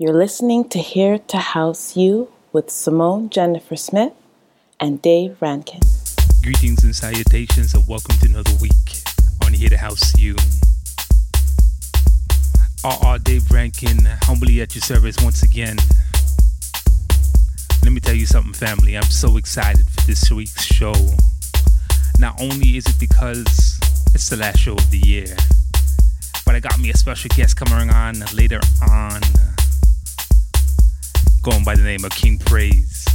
You're listening to Here to House You with Simone Jennifer Smith and Dave Rankin. Greetings and salutations, and welcome to another week on Here to House You. RR Dave Rankin, humbly at your service once again. Let me tell you something, family. I'm so excited for this week's show. Not only is it because it's the last show of the year, but I got me a special guest coming on later on, going by the name of King Praise.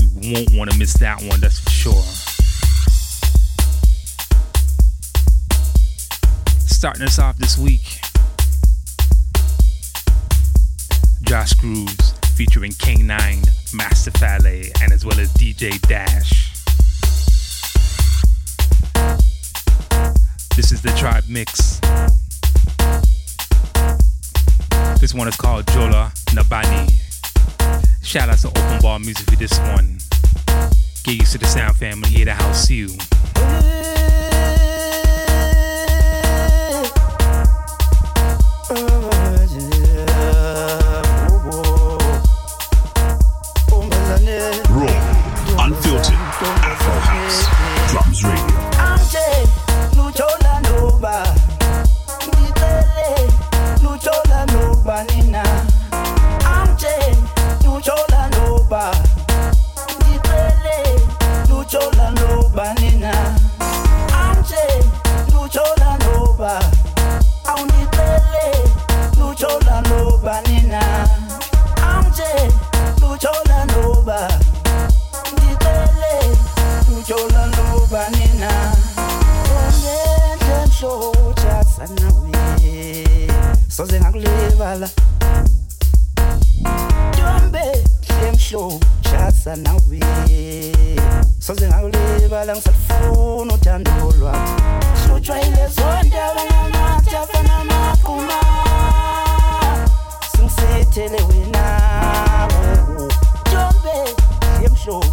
You won't want to miss that one, that's for sure. Starting us off this week, Josh Grooves featuring K9, Master Fale, and as well as DJ Dash. This is the Tribe Mix. This one is called Jola Nabani. Shout out to Open Bar Music for this one. Get used to the sound family here to house you. Raw, uh. Hlemhlo shasa nawe soze ngakulibala ngisalufuna uthando lwami hlutshwa yile zondaba ngamajafa namaqhuma singisethele wena oh, oh. ntombe hlemhlo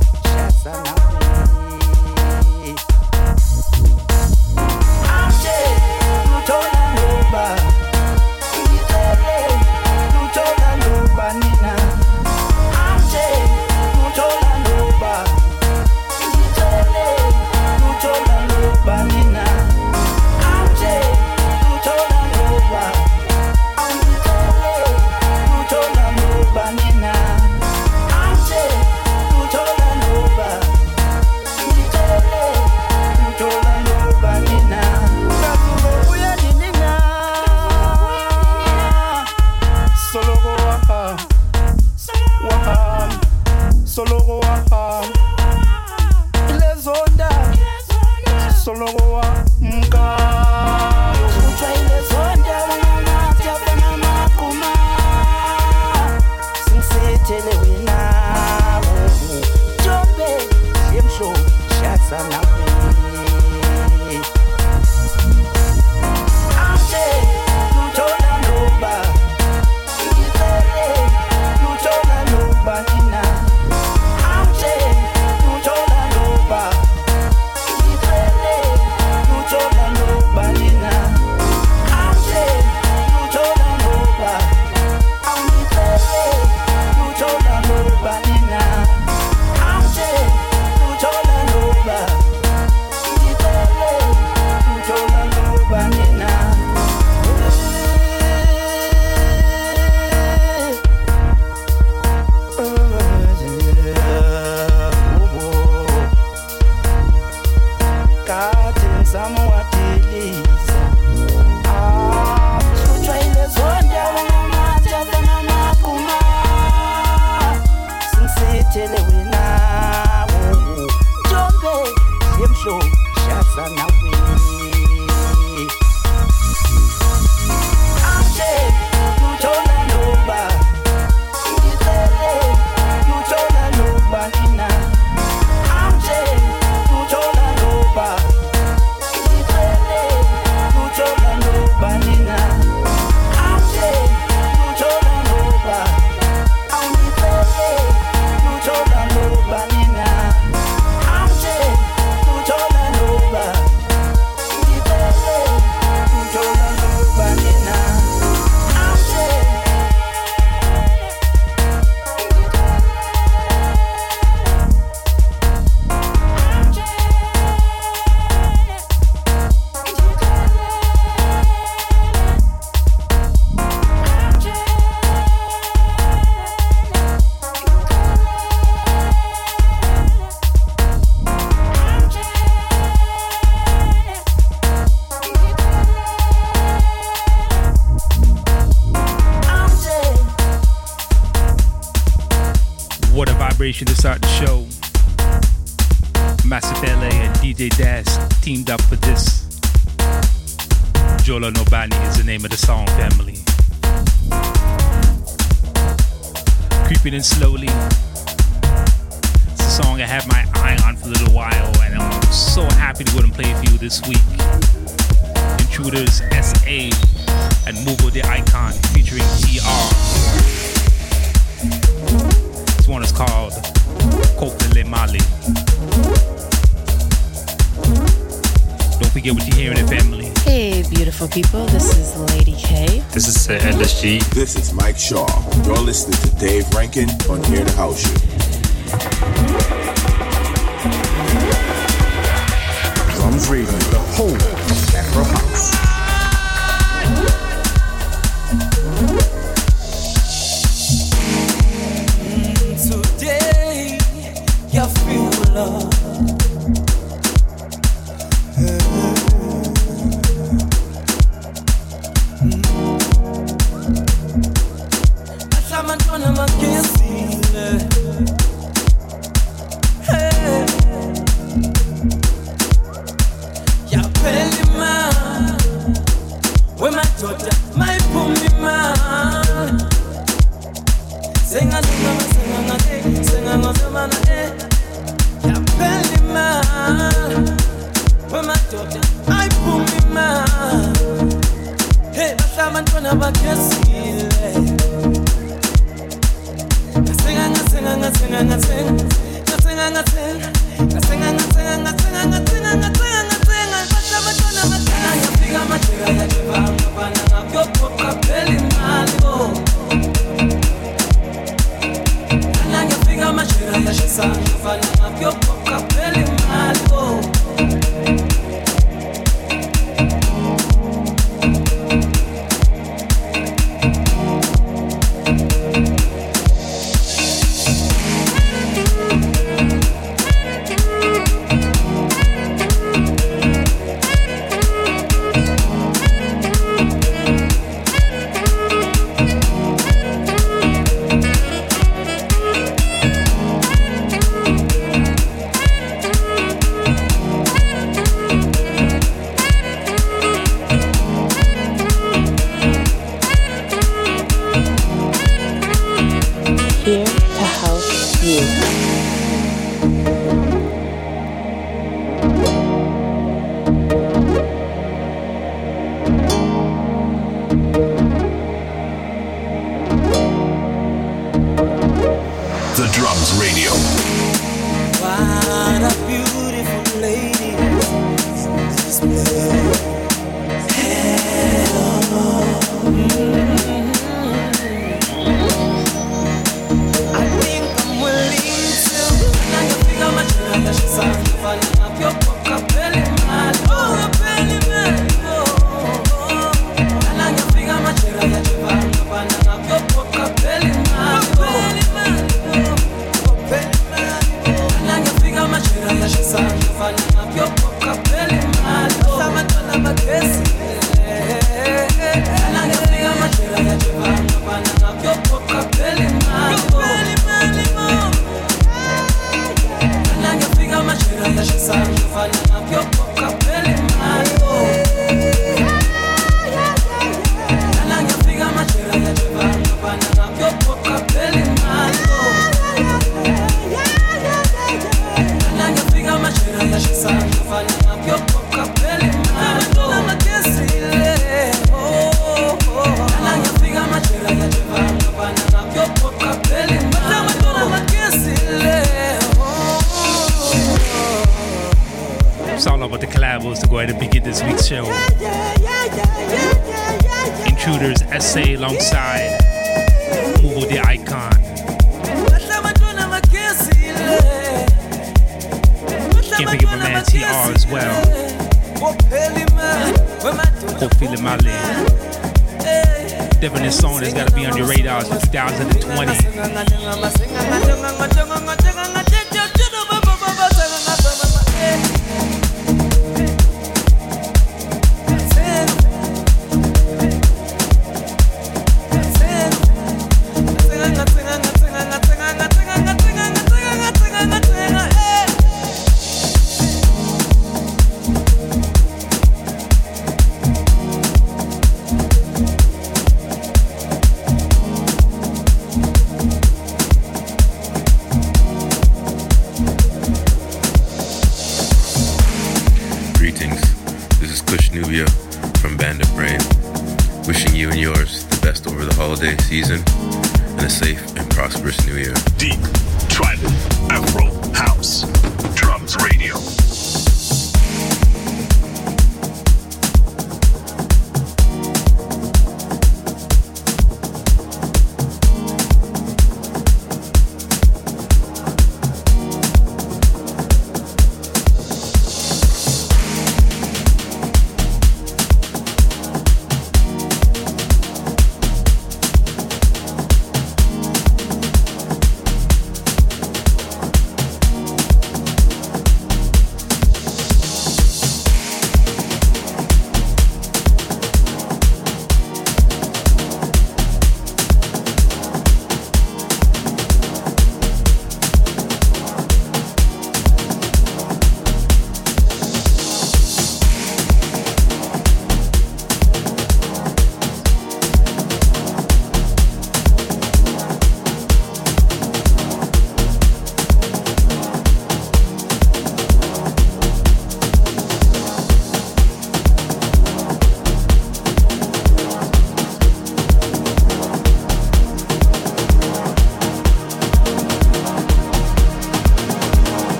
i'm sile ngasenga sing, ngasenga ngasenga ngasenga ngasenga ngasenga ngasenga ngasenga ngasenga ngasenga sing, abantwana bakhe ngafika amadeka ngajivangabana ngakuyophoqa phela imali bo sing, amajeka ngashisa ngivana ngakuyophoqa season and a safe and prosperous new year. Deep,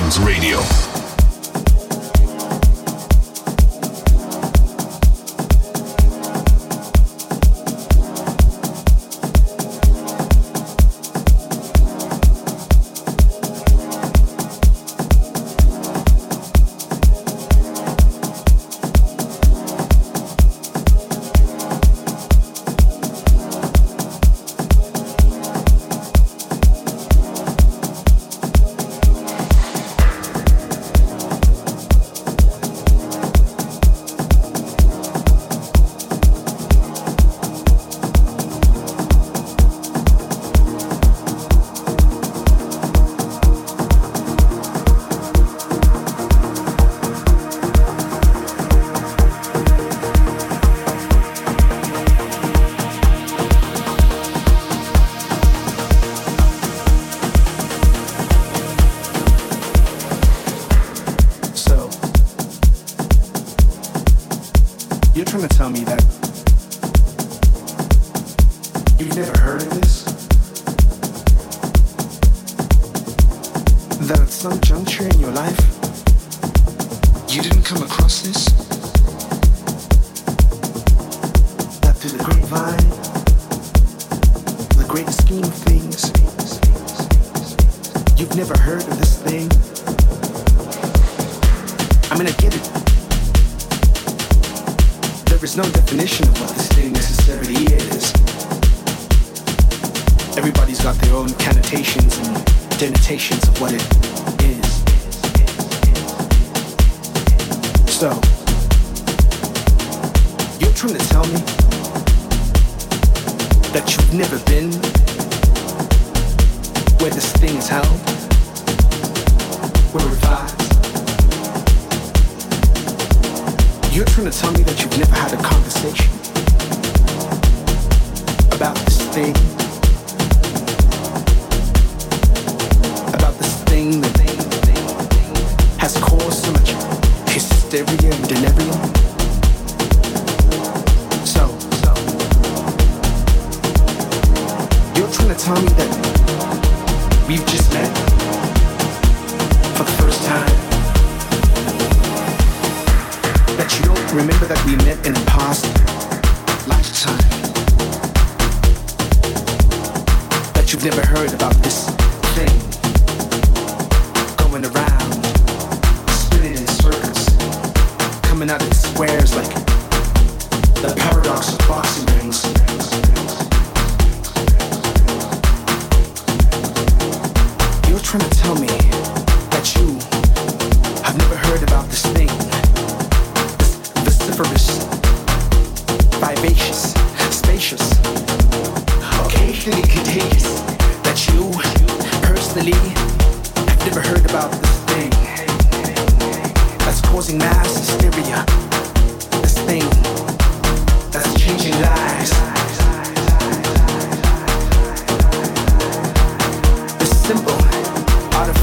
You've never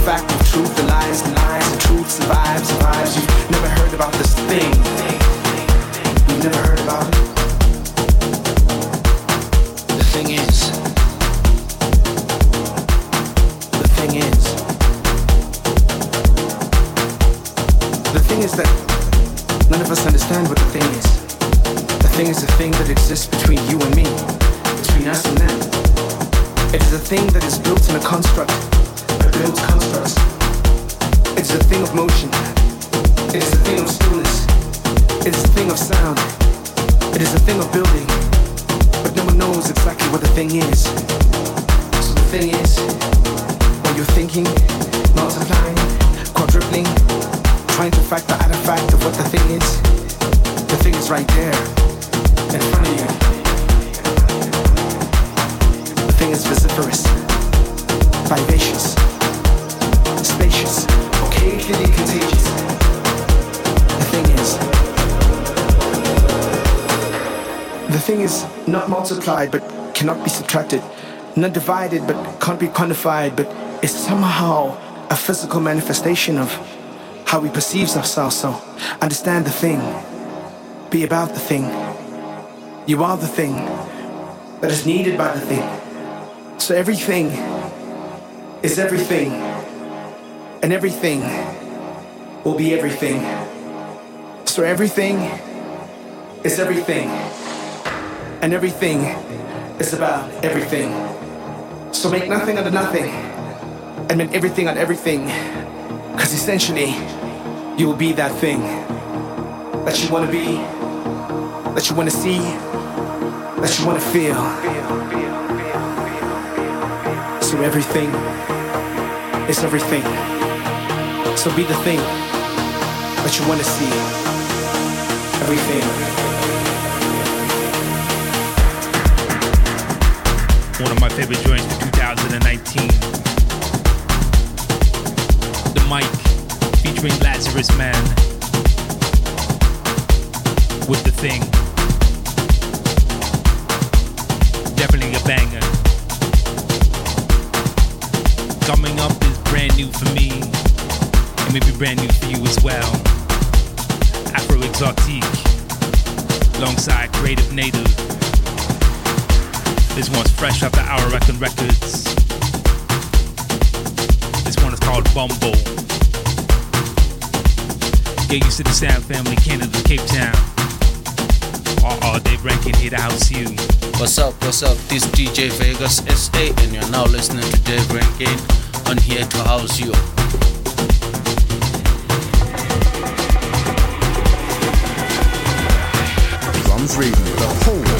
artifact of truth and lies and lies and truth survives, survives. You've never heard about this thing. Subtracted, not divided but can't be quantified, but it's somehow a physical manifestation of how we perceive ourselves. So understand the thing, be about the thing. You are the thing that is needed by the thing. So everything is everything, and everything will be everything. So everything is everything, and everything is about everything. So make nothing out of nothing, and make everything out of everything, because essentially, you will be that thing that you want to be, that you want to see, that you want to feel. So everything is everything. So be the thing that you want to see. Everything. One of my favorite joints for 2019. The Mic featuring Lazarus Man with the thing. Definitely a banger. Coming up is brand new for me, and maybe brand new for you as well. Afro Exotique, alongside Creative Native. This one's fresh after Hour record Records. This one is called Bumble. Get used to the sound family, Canada, Cape Town. All day Dave Rankin here to house you. What's up, what's up? This DJ Vegas SA, and you're now listening to Dave Rankin on here to house you. Drums Freedom, the whole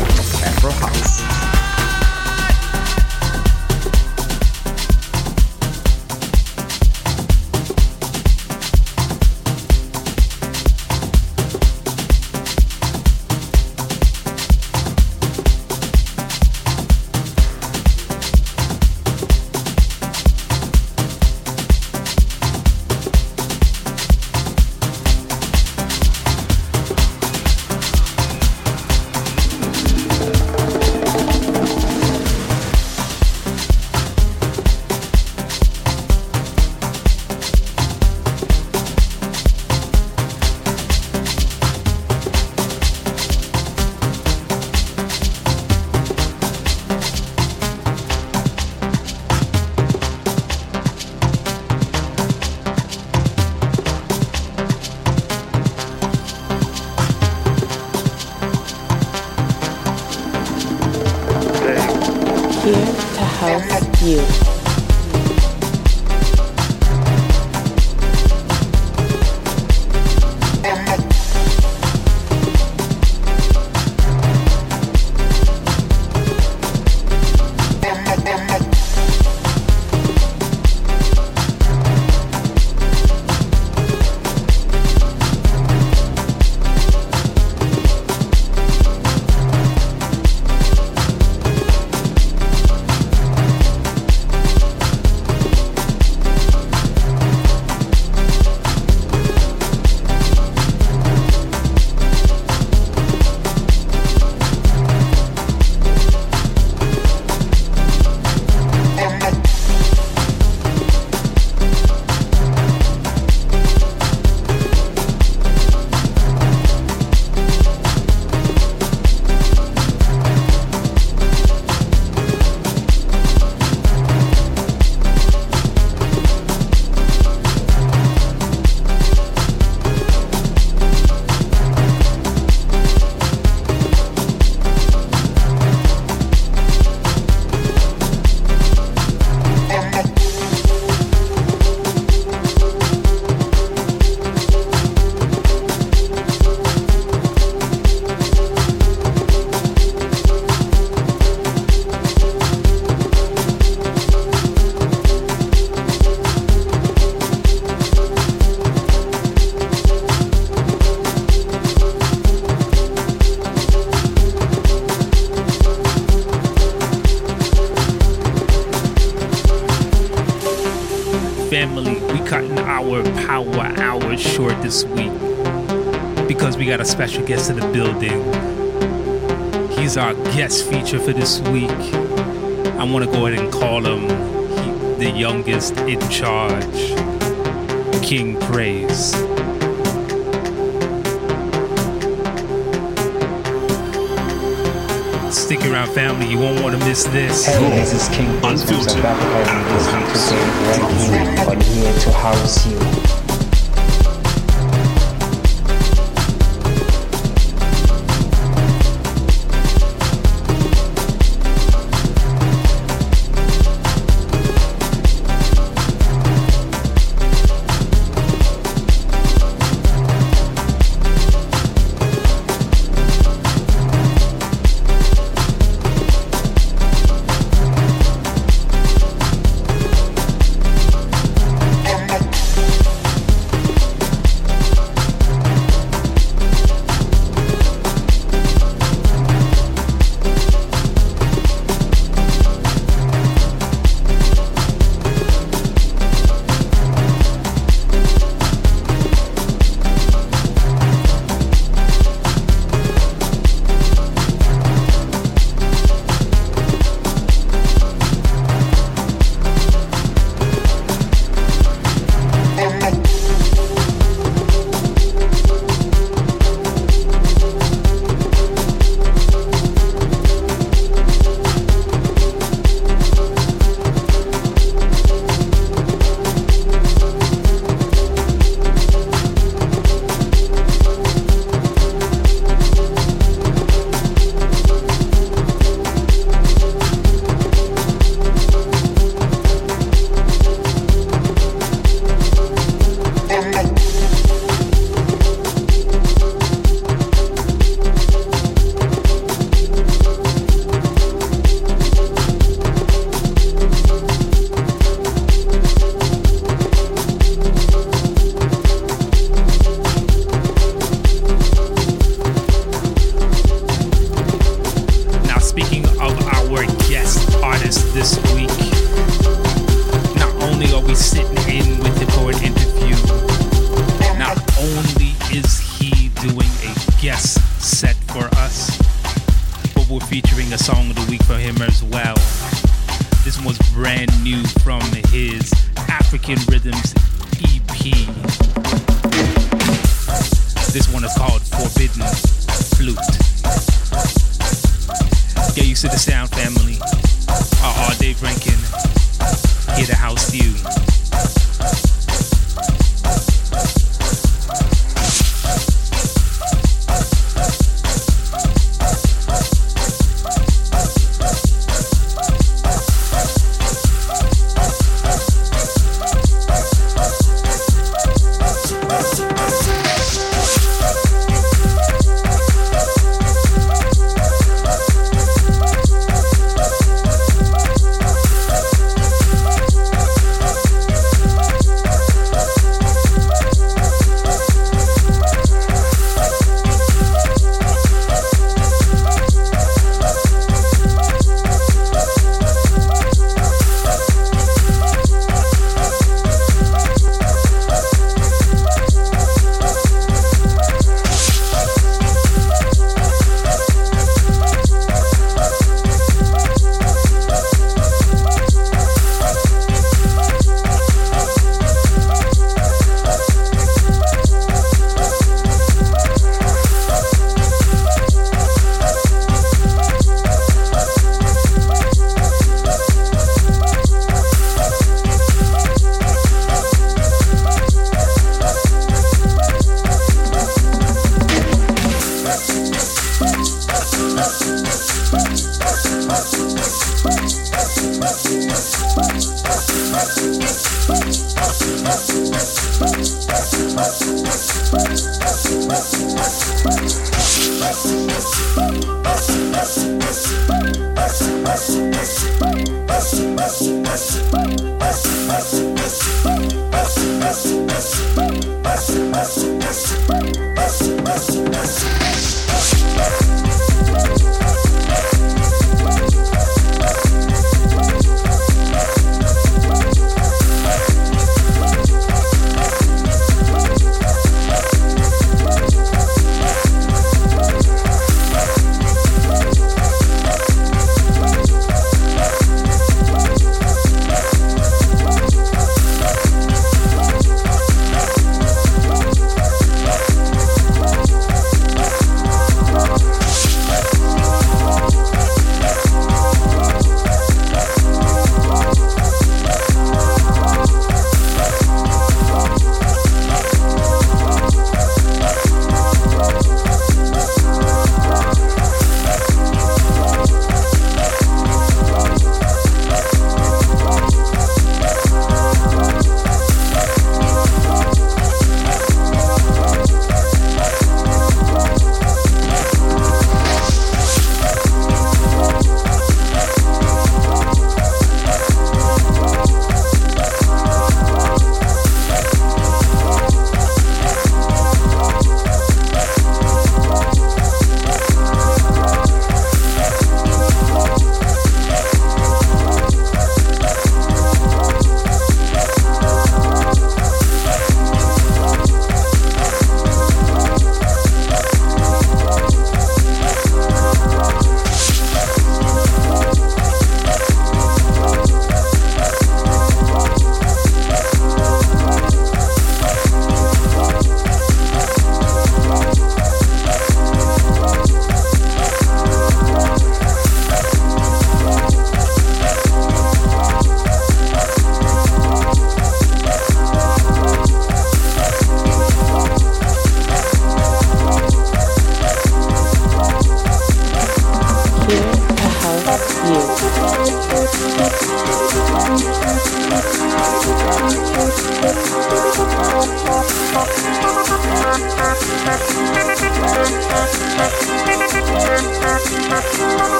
feature for this week. I want to go ahead and call him he, the youngest in charge, King Praise. Stick around, family. You won't want to miss this. Hey, this is King Praise from South Africa, to Dave Rankin on here to house you.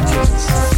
KCR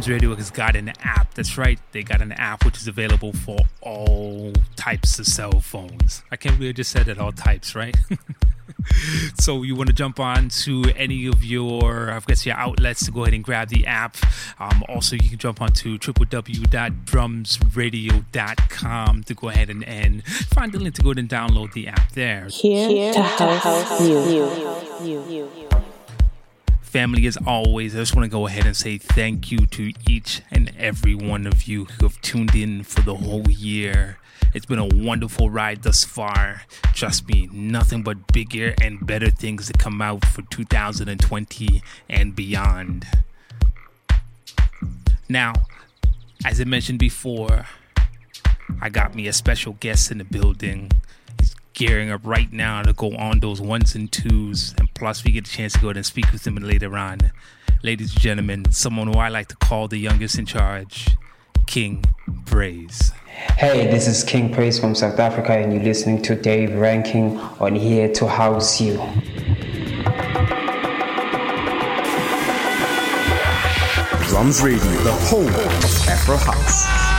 Drums Radio has got an app. That's right, they got an app which is available for all types of cell phones. I can't believe I just said it, all types, right? so you want to jump on to any of your, I guess, your outlets to go ahead and grab the app. Um, also, you can jump on to www.drumsradio.com to go ahead and, and find the link to go ahead and download the app there. Here, Here to, to house you. you. you. Family, as always, I just want to go ahead and say thank you to each and every one of you who have tuned in for the whole year. It's been a wonderful ride thus far. Trust me, nothing but bigger and better things to come out for 2020 and beyond. Now, as I mentioned before, I got me a special guest in the building. He's gearing up right now to go on those ones and twos, and plus, we get a chance to go ahead and speak with him later on. Ladies and gentlemen, someone who I like to call the youngest in charge, King Praise. Hey, this is King Praise from South Africa, and you're listening to Dave Rankin on Here to House You. Drums Radio, the home of Afro House.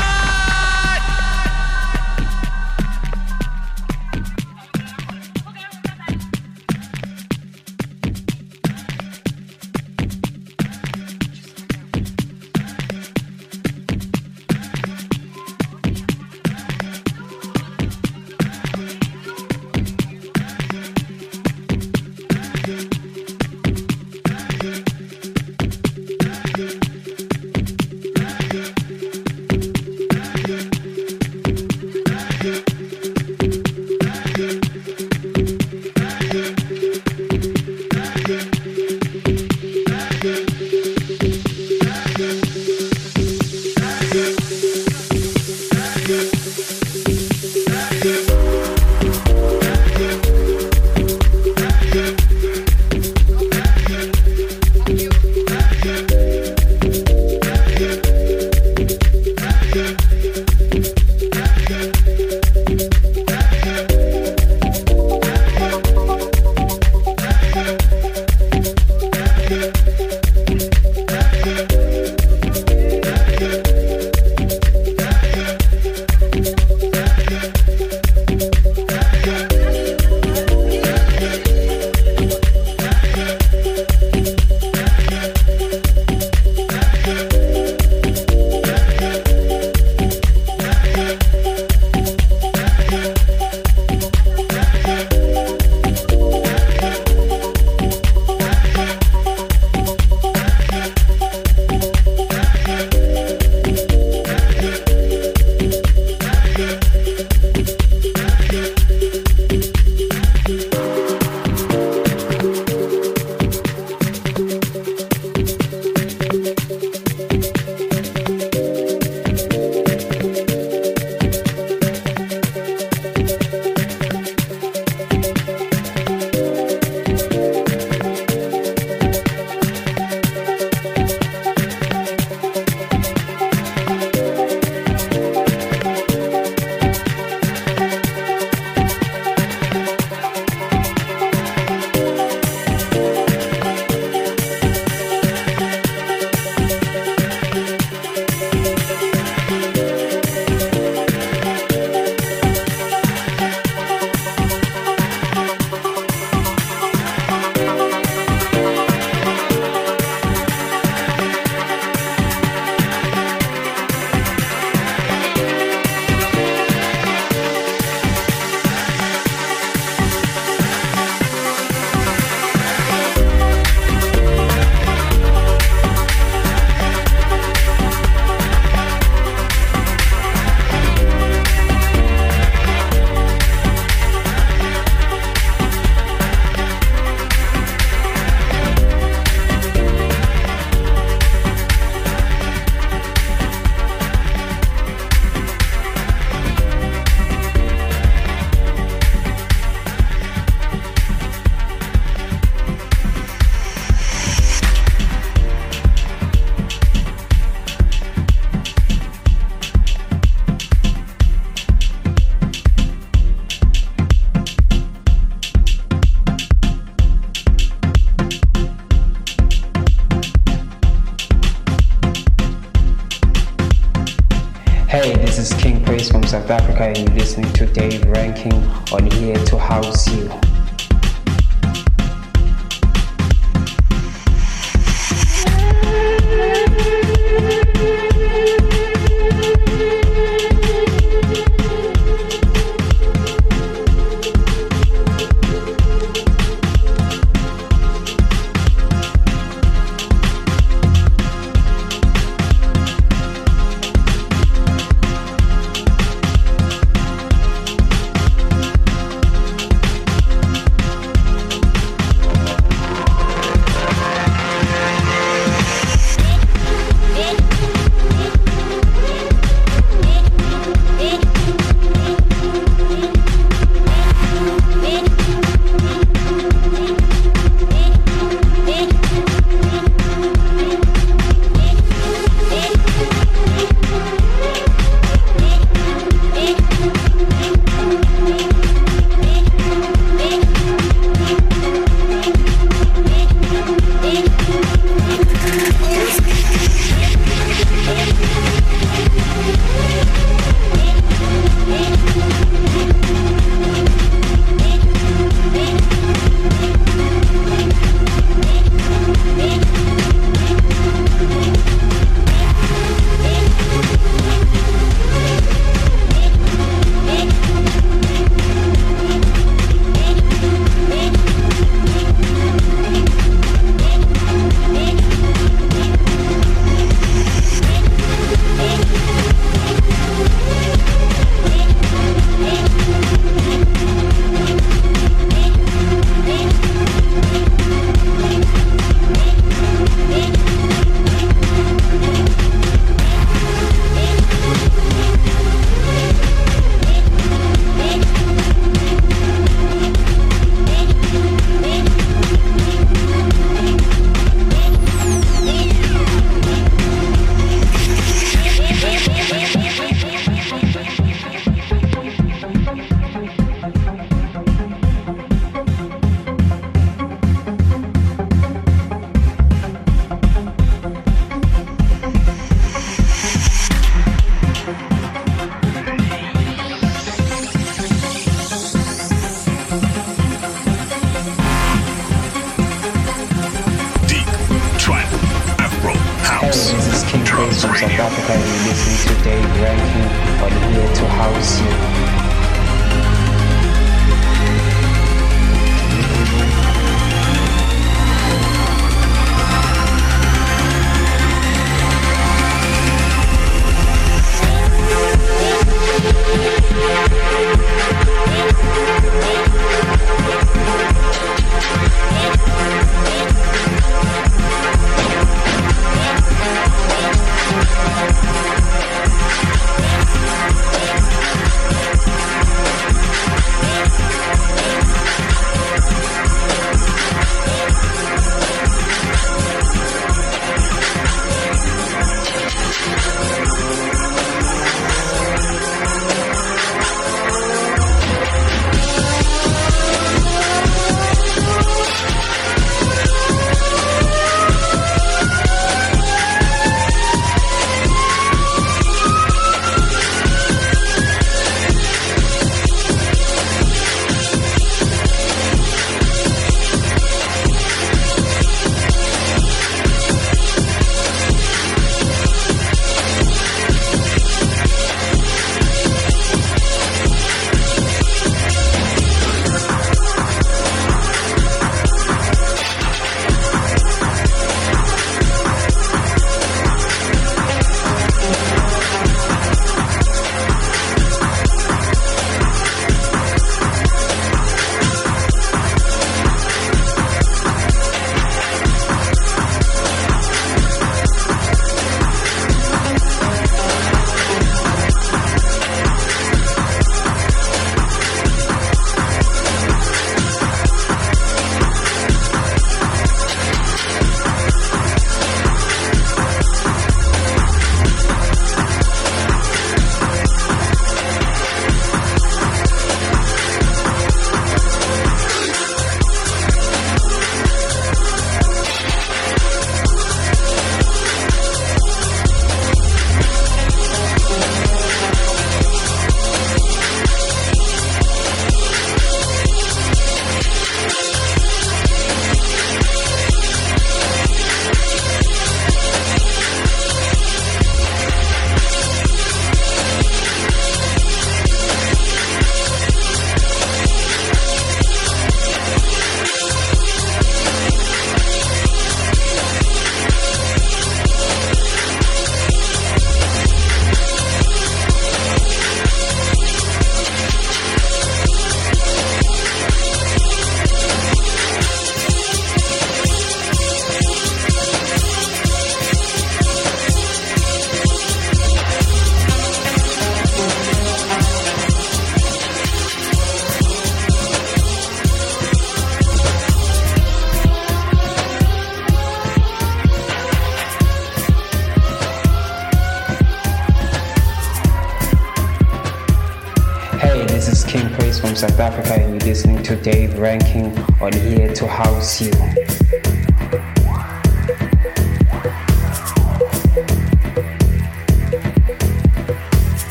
To Dave Rankin on Here to House You.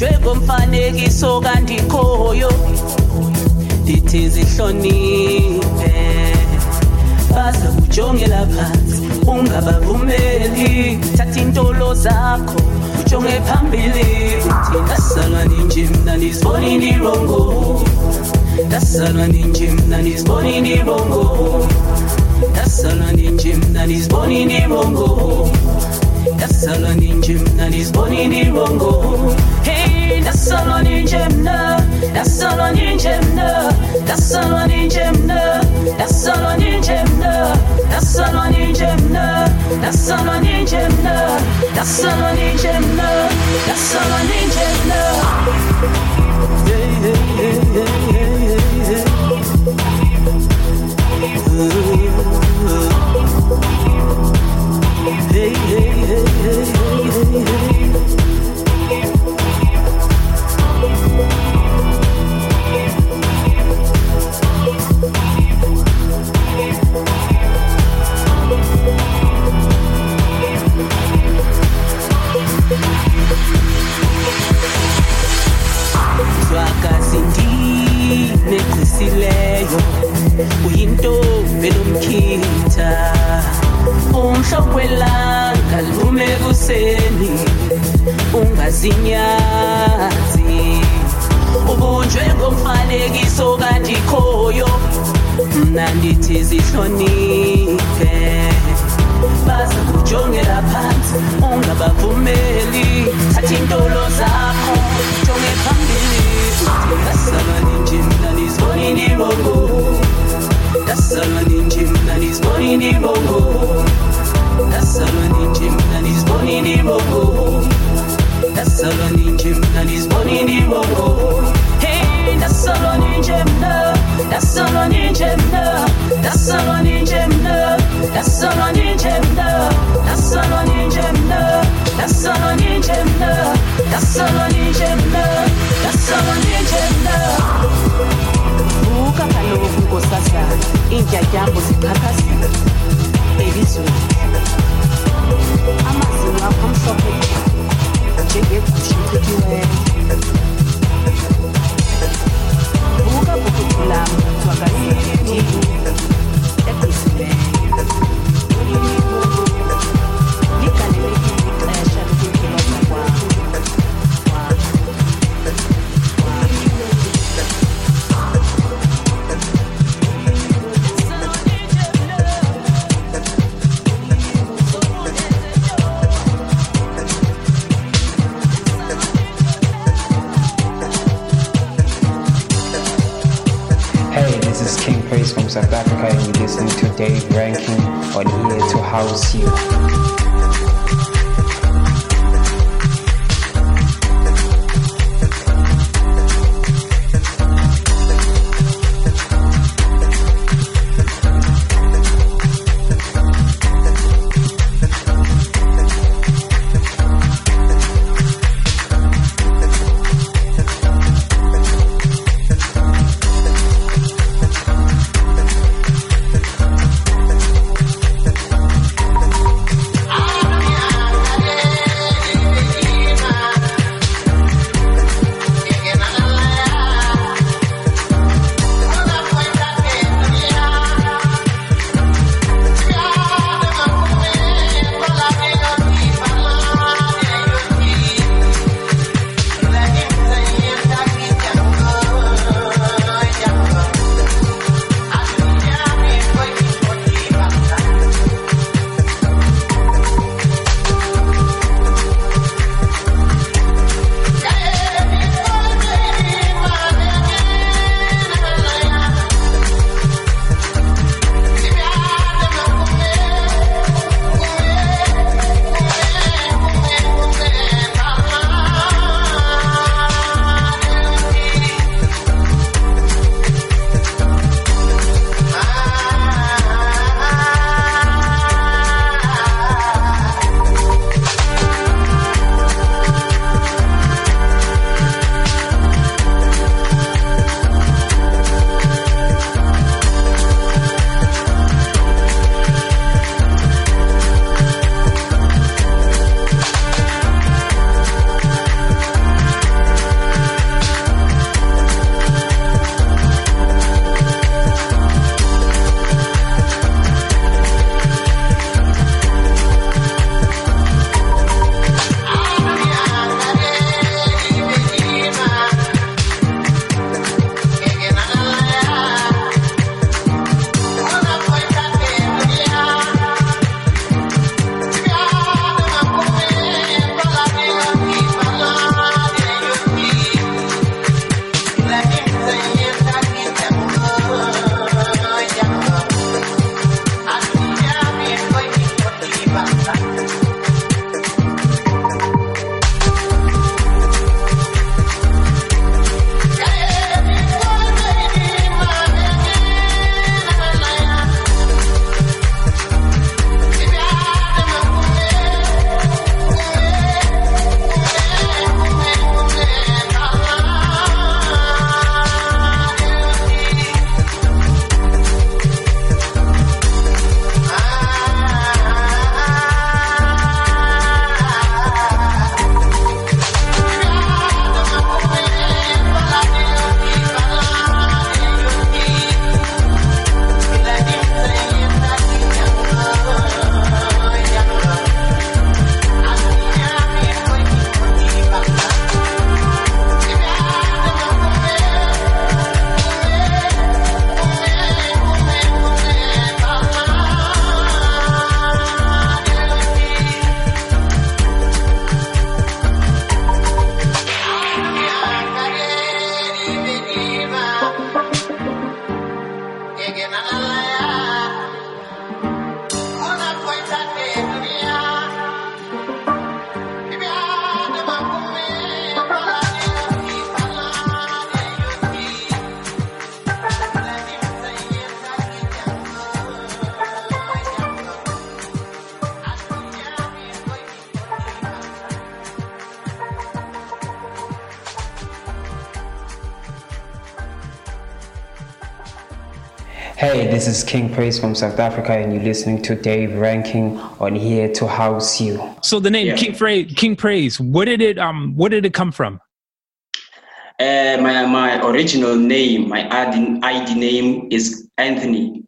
njengomfanekiso kandikhoyo ndithi zihloniphe. Baza kujongela phansi ungabavumeli. Thatha iintolo zakho ujonge phambili. Uthi ndasalwa ninje mna ndizibona indirongo ndasalwa ninje mna ndizibona indirongo ndasalwa ninje mna ndizibona indirongo nasala ninjemna nizboni nirongo hey nasala ninjemna nasala ninjemna nasala ninjemna nasala ninjemna nasala ninjemna nasala ninjemna nasala ninjemna nasala ninjemna yeah yeah yeah. uyintombi nomkhitha. Umhlophe welanga lume kuseni ungazinyazi. Ubunjwe ngomfanekiso kanti khoyo mna ndithi zihloniphe. Baza kujongela phansi ungabavumeli. Thatha iintolo zakho jonge phambili. Uthi ngasabaninje mna ndizibonini rongo That's a running Nasala ninji mnani's money ni bongo Nasala ninji mnani's money a bongo Nasala ninji mnani's money ni bongo Hey nasala a mna Nasala That's mna Nasala ninji mna Nasala ninji mna Nasala ninji mna Nasala ninji mna Nasala ninji mna a ninji mna buka kaloku nkosazana. Iintyatyambo ziqhaqhazile. Elizweni. Amazinyo akho mhlophe njengegusha echityiweyo buka bhukutulam zwakazitini egqisileyo ligalelekile. South Africa, and you're listening to Dave Rankin on Here to House You. Hey, this is King Praise from South Africa, and you're listening to Dave Rankin on Here to House You. So the name King Praise, King Praise, where did it um where did it come from? Uh, my my original name, my ID, ID name is Anthony.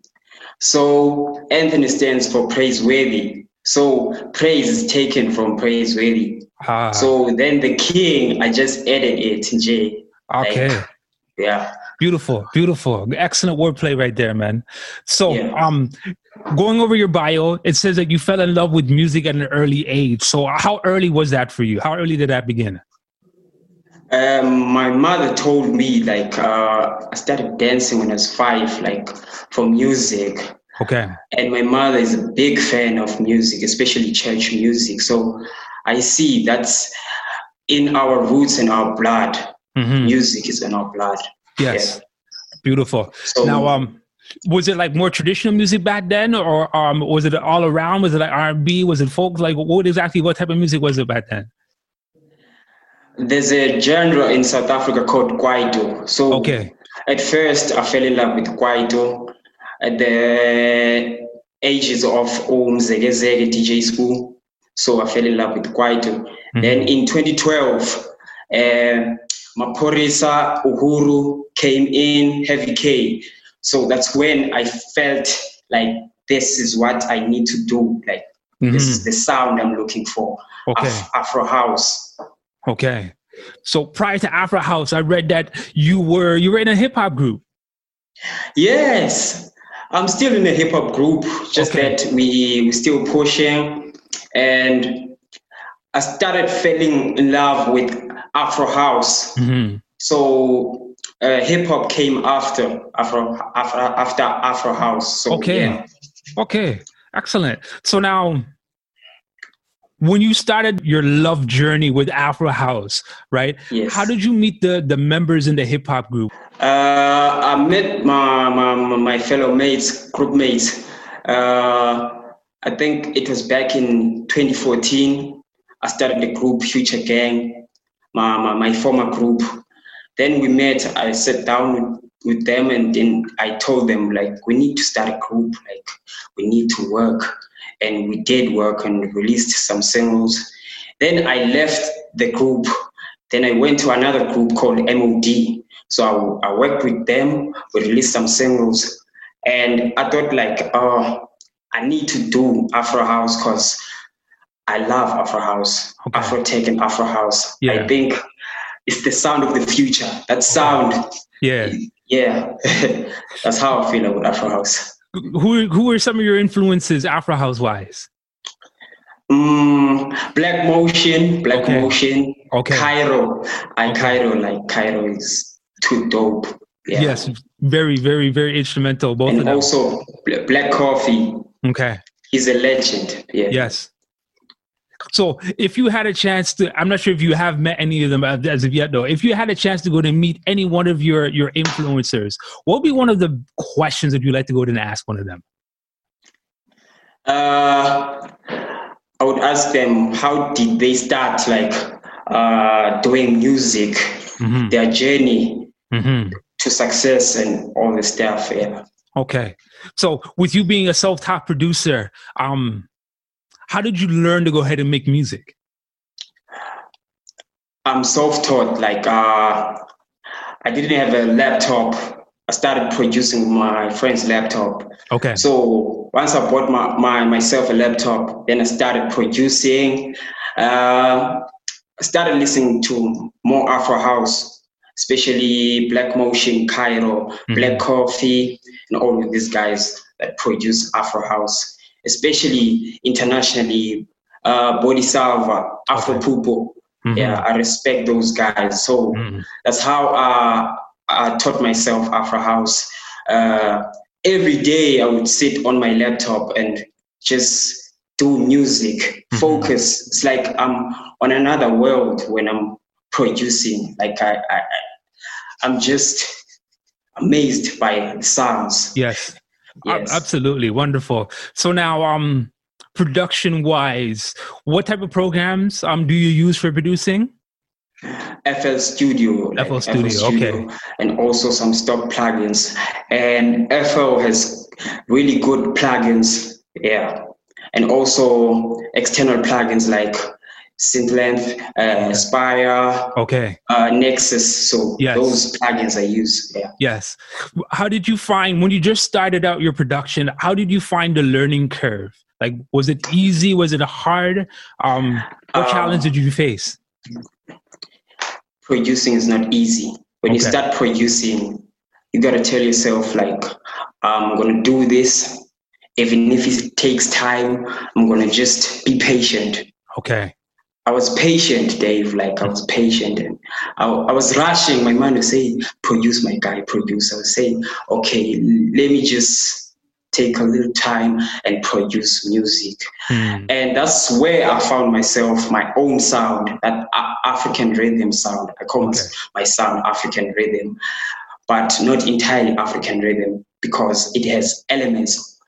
So Anthony stands for praiseworthy. So praise is taken from praiseworthy. Ah. So then the king, I just added it, J. Okay. Like, yeah. Beautiful, beautiful. Excellent wordplay right there, man. So, um, going over your bio, it says that you fell in love with music at an early age. So, how early was that for you? How early did that begin? Um, my mother told me like uh, I started dancing when I was five, like for music. Okay. And my mother is a big fan of music, especially church music. So I see that's in our roots and our blood. Mhm. Music is in our blood. Yes. Beautiful. So- now, um, was it like more traditional music back then, or um, was it all around? Was it like R and B? Was it folk? Like, what exactly? What type of music was it back then? There's a genre in South Africa called Kwaito. So Okay. at first I fell in love with Kwaito at the ages of Umzege Zege DJ school. So I fell in love with Kwaito. Then in 2012, uh, Maphorisa Uhuru came in, Heavy K. So that's when I felt like this is what I need to do. Like this is mm-hmm. the sound I'm looking for. Okay. Af- Afro House. Okay. So prior to Afro House, I read that you were you were in a hip hop group. Yes, I'm still in a hip hop group. Just that we we still pushing, and I started falling in love with Afro house. Mm-hmm. So uh, hip hop came after Afro after after Afro house. So Okay. yeah. Okay. Excellent. So now, when you started your love journey with Afro House, right? Yes. How did you meet the the members in the hip hop group? Uh, I met my, my my fellow mates, group mates. Uh, I think it was back in 2014. I started the group Future Gang, my, my, my former group. Then we met. I sat down with, them, and then I told them like we need to start a group. Like we need to work, and we did work and released some singles. Then I left the group. Then I went to another group called MOD. So I, I worked with them. We released some singles, and I thought like, oh, I need to do Afro House because I love Afro House, Afro Tech and Afro House. I think it's the sound of the future. That sound, Yeah. yeah, that's how I feel about Afro House. Who who are some of your influences Afro House wise? Mm, Black Motion, Black Motion, Okay. Caiiro. I Caiiro like Caiiro is too dope. Yeah. Yes, very, very, very instrumental. Both of and them. also Black Coffee. okay. He's a legend. Yeah. Yes. So, if you had a chance to, I'm not sure if you have met any of them as of yet, though. If you had a chance to go to meet any one of your your influencers, what would be one of the questions that you'd like to go to and ask one of them? Uh, I would ask them how did they start like uh, doing music, their journey Mm-hmm. to success and all the stuff. Yeah. Okay. So, with you being a self-taught producer, um, how did you learn to go ahead and make music? I'm self-taught. Like uh, I didn't have a laptop. I started producing my friend's laptop. Okay. So once I bought my, my myself a laptop, then I started producing. Uh, I started listening to more Afro house, especially Black Motion, Caiiro, Black Coffee, and all of these guys that produce Afro house, especially internationally. Uh, Boddhi Satva, Afro Pupo. Mhm. Yeah, I respect those guys. So that's how uh, I taught myself Afro House. Uh, every day I would sit on my laptop and just do music, focus. It's like I'm on another world when I'm producing. Like I, I I'm just amazed by the sounds. Yes. Ab- Absolutely. Wonderful. So now, um, production wise, what type of programs um do you use for producing? FL Studio. like FL Studio, okay. And also some stock plugins. And FL has really good plugins. Yeah. And also external plugins like Sylenth, uh, Spire, Okay. uh, Nexus. So Yes. those plugins I use. Yeah. Yes. How did you find when you just started out your production? How did you find the learning curve? Like, was it easy? Was it hard? Um, what Um, challenge did you face? producing is not easy. When you start producing, you gotta tell yourself like, I'm gonna do this. Even if it takes time, I'm gonna just be patient. Okay. I was patient, Dave. Like I was patient, and I, I was rushing. My man was saying, "Produce, my guy, produce." I was saying, "Okay, let me just take a little time and produce music." Hmm. And that's where I found myself, my own sound, that African rhythm sound. I call my- my sound African rhythm, but not entirely African rhythm because it has elements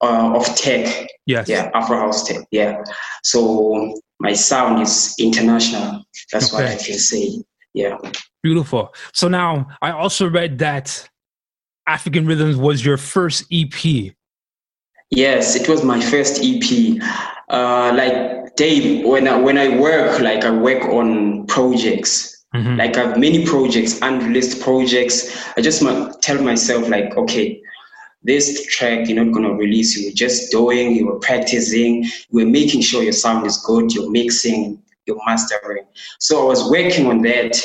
uh, of tech. Yes. Yeah, Afro house tech. Yeah. So my sound is international. That's what I can say. Yeah. Beautiful. So now I also read that African Rhythms was your first EP. Yes, it was my first EP. Uh, like Dave, when I, when I work, like I work on projects. Like I have many projects, unreleased projects. I just ma- tell myself like, okay, this track you're not gonna release. You were just doing, you were practicing, you were making sure your sound is good. You're mixing, you're mastering. So I was working on that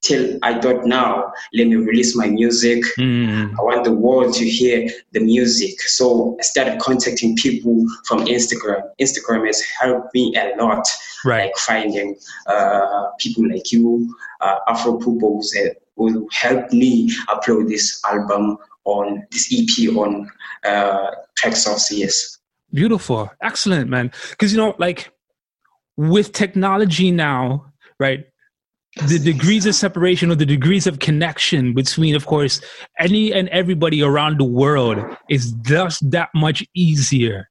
till I thought now, let me release my music. I want the world to hear the music. So I started contacting people from Instagram. Instagram has helped me a lot, right? Like finding uh, people like you, uh, Afro uh, who helped me upload this album on this EP on uh, Traxsource. CS. Beautiful. Excellent, man. Because, you know, like with technology now, right? The degrees of separation or the degrees of connection between, of course, any and everybody around the world is just that much easier.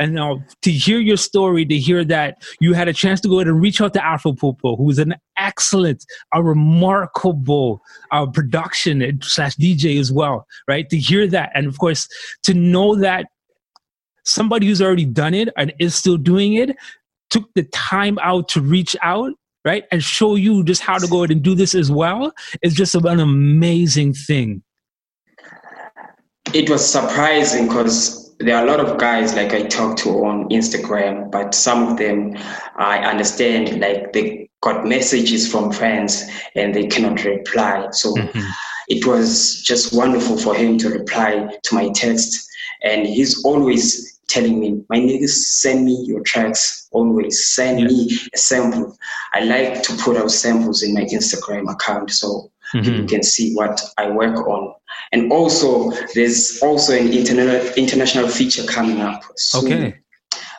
And now to hear your story, to hear that you had a chance to go ahead and reach out to Afro Pupo, who is an excellent, a remarkable uh, production slash DJ as well, right? To hear that, and of course, to know that somebody who's already done it and is still doing it took the time out to reach out right? And show you just how to go ahead and do this as well is just an amazing thing. It was surprising because there are a lot of guys like I talk to on Instagram, but some of them I understand like they got messages from friends and they cannot reply. So mm-hmm. it was just wonderful for him to reply to my text. And he's always telling me, my niggas, send me your tracks. Always send me a sample. I like to put out samples in my Instagram account so mm-hmm. people can see what I work on. And also, there's also an interna- international feature coming up. soon. okay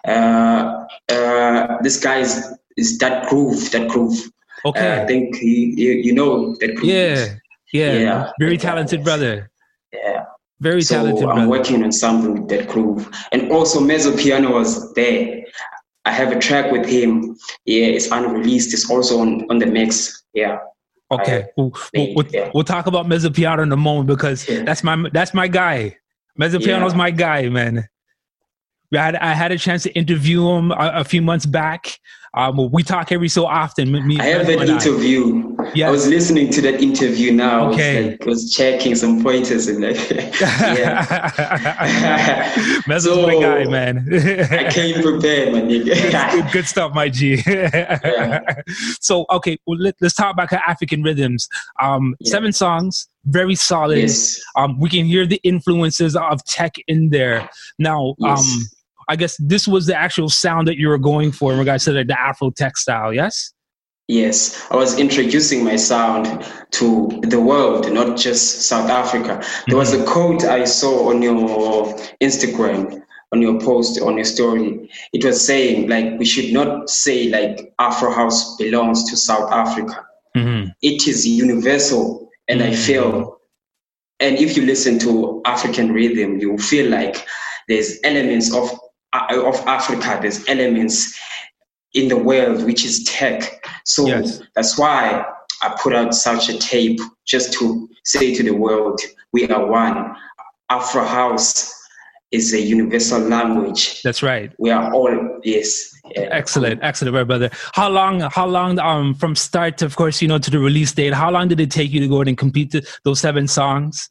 Uh, uh, this guy is, is that groove, that groove. Okay. Uh, I think he, you, you know that groove. yeah yeah, Yeah. very talented brother Yeah. very so talented I'm brother working on something with that groove. And also Mezzo Piano was there. I have a track with him. Yeah, it's unreleased. It's also on, on the mix. Yeah. Okay we'll, we'll, we'll, talk about Mezzopiano in a moment because that's my that's my guy. Mezzopiano's Yeah. my guy man. I had, I had a chance to interview him a, a few months back um, we talk every so often me, I have that interview. I. interview. I was listening to that interview now. Okay. I was, like, was checking some pointers and like, yeah. Mezzo's my guy, man. I came prepared, my nigga. good, good stuff, my G. So, okay, well, let, us talk about African rhythms. Um, Seven songs, very solid. Yes. Um, we can hear the influences of tech in there. Now, Yes. um, I guess this was the actual sound that you were going for in regards to the, the Afro tech style, yes? Yes, I was introducing my sound to the world, not just South Africa. There was a mm-hmm. quote I saw on your Instagram, on your post, on your story. It was saying, like, we should not say, like, Afro House belongs to South Africa. Mm-hmm. It is universal, and I mm-hmm. feel, and if you listen to African rhythm, you will feel like there's elements of of Africa. There's elements in the world which is tech. So that's why I put out such a tape just to say to the world, we are one. Afro House is a universal language. That's right. We are all yes. yeah. Excellent, excellent, my brother. How long? How long? Um, from start, of course, you know, to the release date. How long did it take you to go and complete the, those seven songs?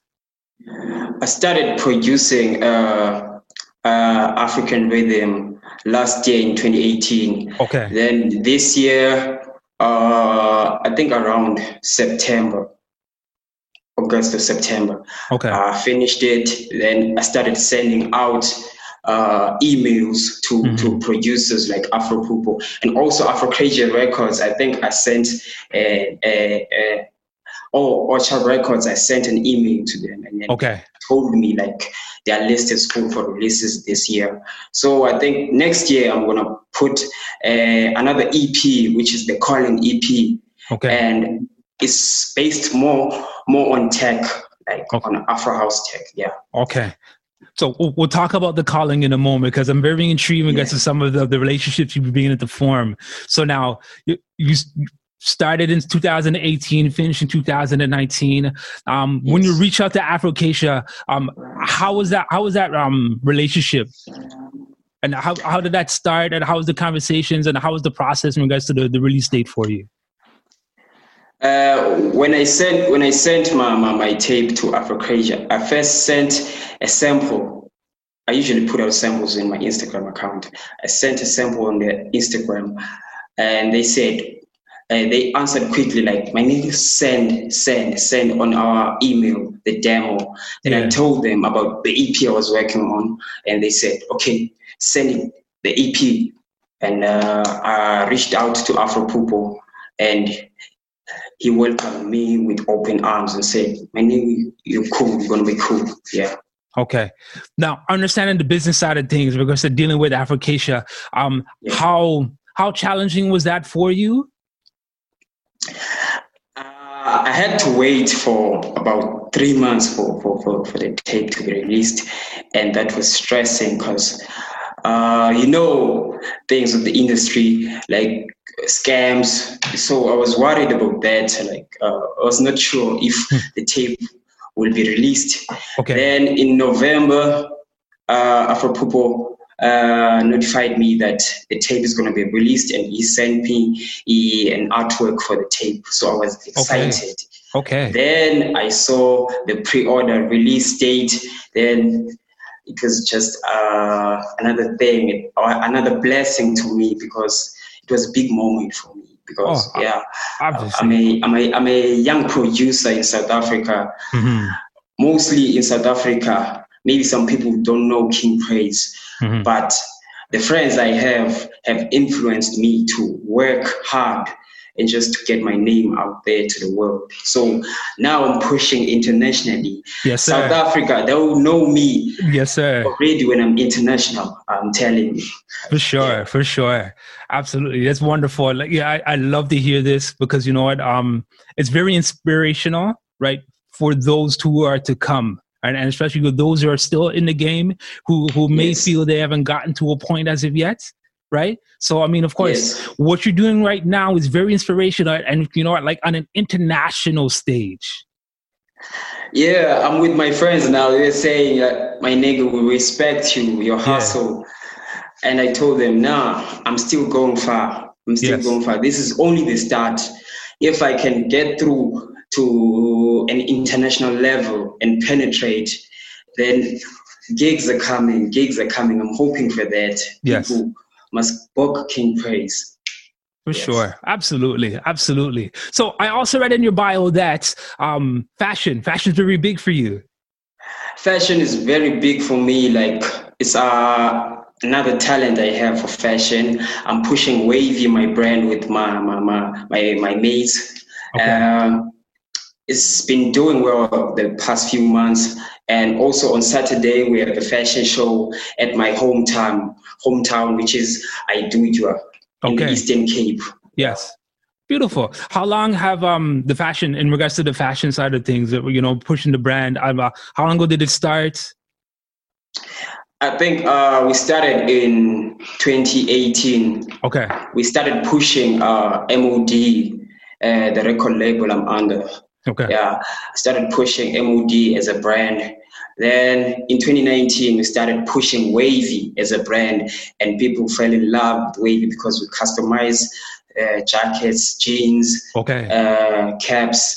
I started producing uh, uh, African rhythm last year in 2018. Okay. Then this year, uh, I think around September, August or September. Okay. I finished it. Then I started sending out uh, emails to, Mm-hmm. to producers like Afro Pupo and also Afrocracia Records. I think I sent a, a, a oh Orchard Records. I sent an email to them and then Okay. told me like their list is full for releases this year. So I think next year I'm gonna put uh, another EP, which is the Calling EP, Okay. and it's based more more on tech, like on Afro house tech. Yeah. Okay. So we'll, talk about the calling in a moment because I'm very intrigued with regards to some of the, the relationships you've been beginning to form. So now you, you started in 2018, finished in 2019. Um, When you reach out to Afrocracia, um, how was that? How was that um, relationship? And how, how did that start? And how was the conversations? And how was the process in regards to the, the release date for you? Uh, when I sent when I sent my, my, my tape to Afrocracia, I first sent a sample. I usually put out samples in my Instagram account. I sent a sample on their Instagram, and they said uh, they answered quickly like my nigga send send send on our email the demo. Then I told them about the EP I was working on, and they said okay send it, the EP. And uh, I reached out to Afro Pupo, and he welcomed me with open arms and said, "My name, you're cool. You're gonna be cool." Yeah. Okay. Now, understanding the business side of things, because of dealing with Afrocracia, um, how how challenging was that for you? Uh, I had to wait for about three months for, for, for, for the tape to be released, and that was stressing because uh, you know things of the industry like scams. So I was worried about that. Like uh, I was not sure if the tape will be released. Okay. Then in November, uh, Afropupo uh, notified me that the tape is going to be released, and he sent me he, an artwork for the tape. So I was excited. Okay. okay. Then I saw the pre-order release date. Then it was just uh, another thing, another blessing to me because it was a big moment for me. Because Oh, yeah, obviously. I'm a, I'm a I'm a young producer in South Africa. Mhm. Mostly in South Africa. Maybe some people don't know King Praise, Mhm. but the friends I have have influenced me to work hard and just to get my name out there to the world. So now I'm pushing internationally. Yes, sir. South Africa, they will know me Yes, sir. already when I'm international. I'm telling you. For sure, for sure. Absolutely. That's wonderful. Like yeah, I, I love to hear this because you know what? Um it's very inspirational, right? For those who are to come. And, and especially with those who are still in the game who who may feel they haven't gotten to a point as of yet. Right. So I mean, of course, what you're doing right now is very inspirational and you know like on an international stage. Yeah, I'm with my friends now. They're saying, uh, my nigga, we respect you, your hustle. And I told them, nah, I'm still going far. I'm still Yes. going far. This is only the start. If I can get through to an international level and penetrate, then gigs are coming. Gigs are coming. I'm hoping for that. Yes. People must book King Praise. For sure. Absolutely. Absolutely. So I also read in your bio that um fashion, fashion's very big for you. Fashion is very big for me. Like it's uh, another talent I have for fashion. I'm pushing Wavy, my brand, with my my my my, my mates. Um, it's been doing well the past few months, and also on Saturday we have a fashion show at my hometown, hometown, which is Idutywa in the Eastern Cape. Yes. Beautiful. How long have um the fashion in regards to the fashion side of things, you know, pushing the brand? Um, uh, how long ago did it start? I think uh, we started in 2018. Okay. We started pushing uh, MOD, uh, the record label I'm under. Okay. Yeah, started pushing MOD as a brand. Then in 2019, we started pushing Wavy as a brand, and people fell in love with Wavy because we customize uh, jackets, jeans, Okay. uh, caps.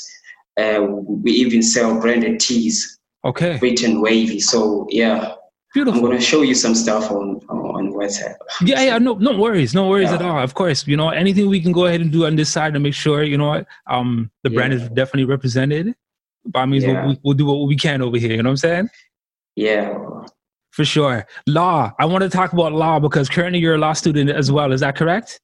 Uh, we even sell branded tees Okay. written Wavy. So yeah, Beautiful. I'm gonna show you some stuff on on Yeah, yeah, no, no worries, no worries at all. Of course, you know, anything we can go ahead and do on this side to make sure, you know what, um, the brand is definitely represented. By means, Yeah. we'll, we'll do what we can over here. You know what I'm saying? Yeah. For sure. Law. I want to talk about law because currently you're a law student as well. Is that correct?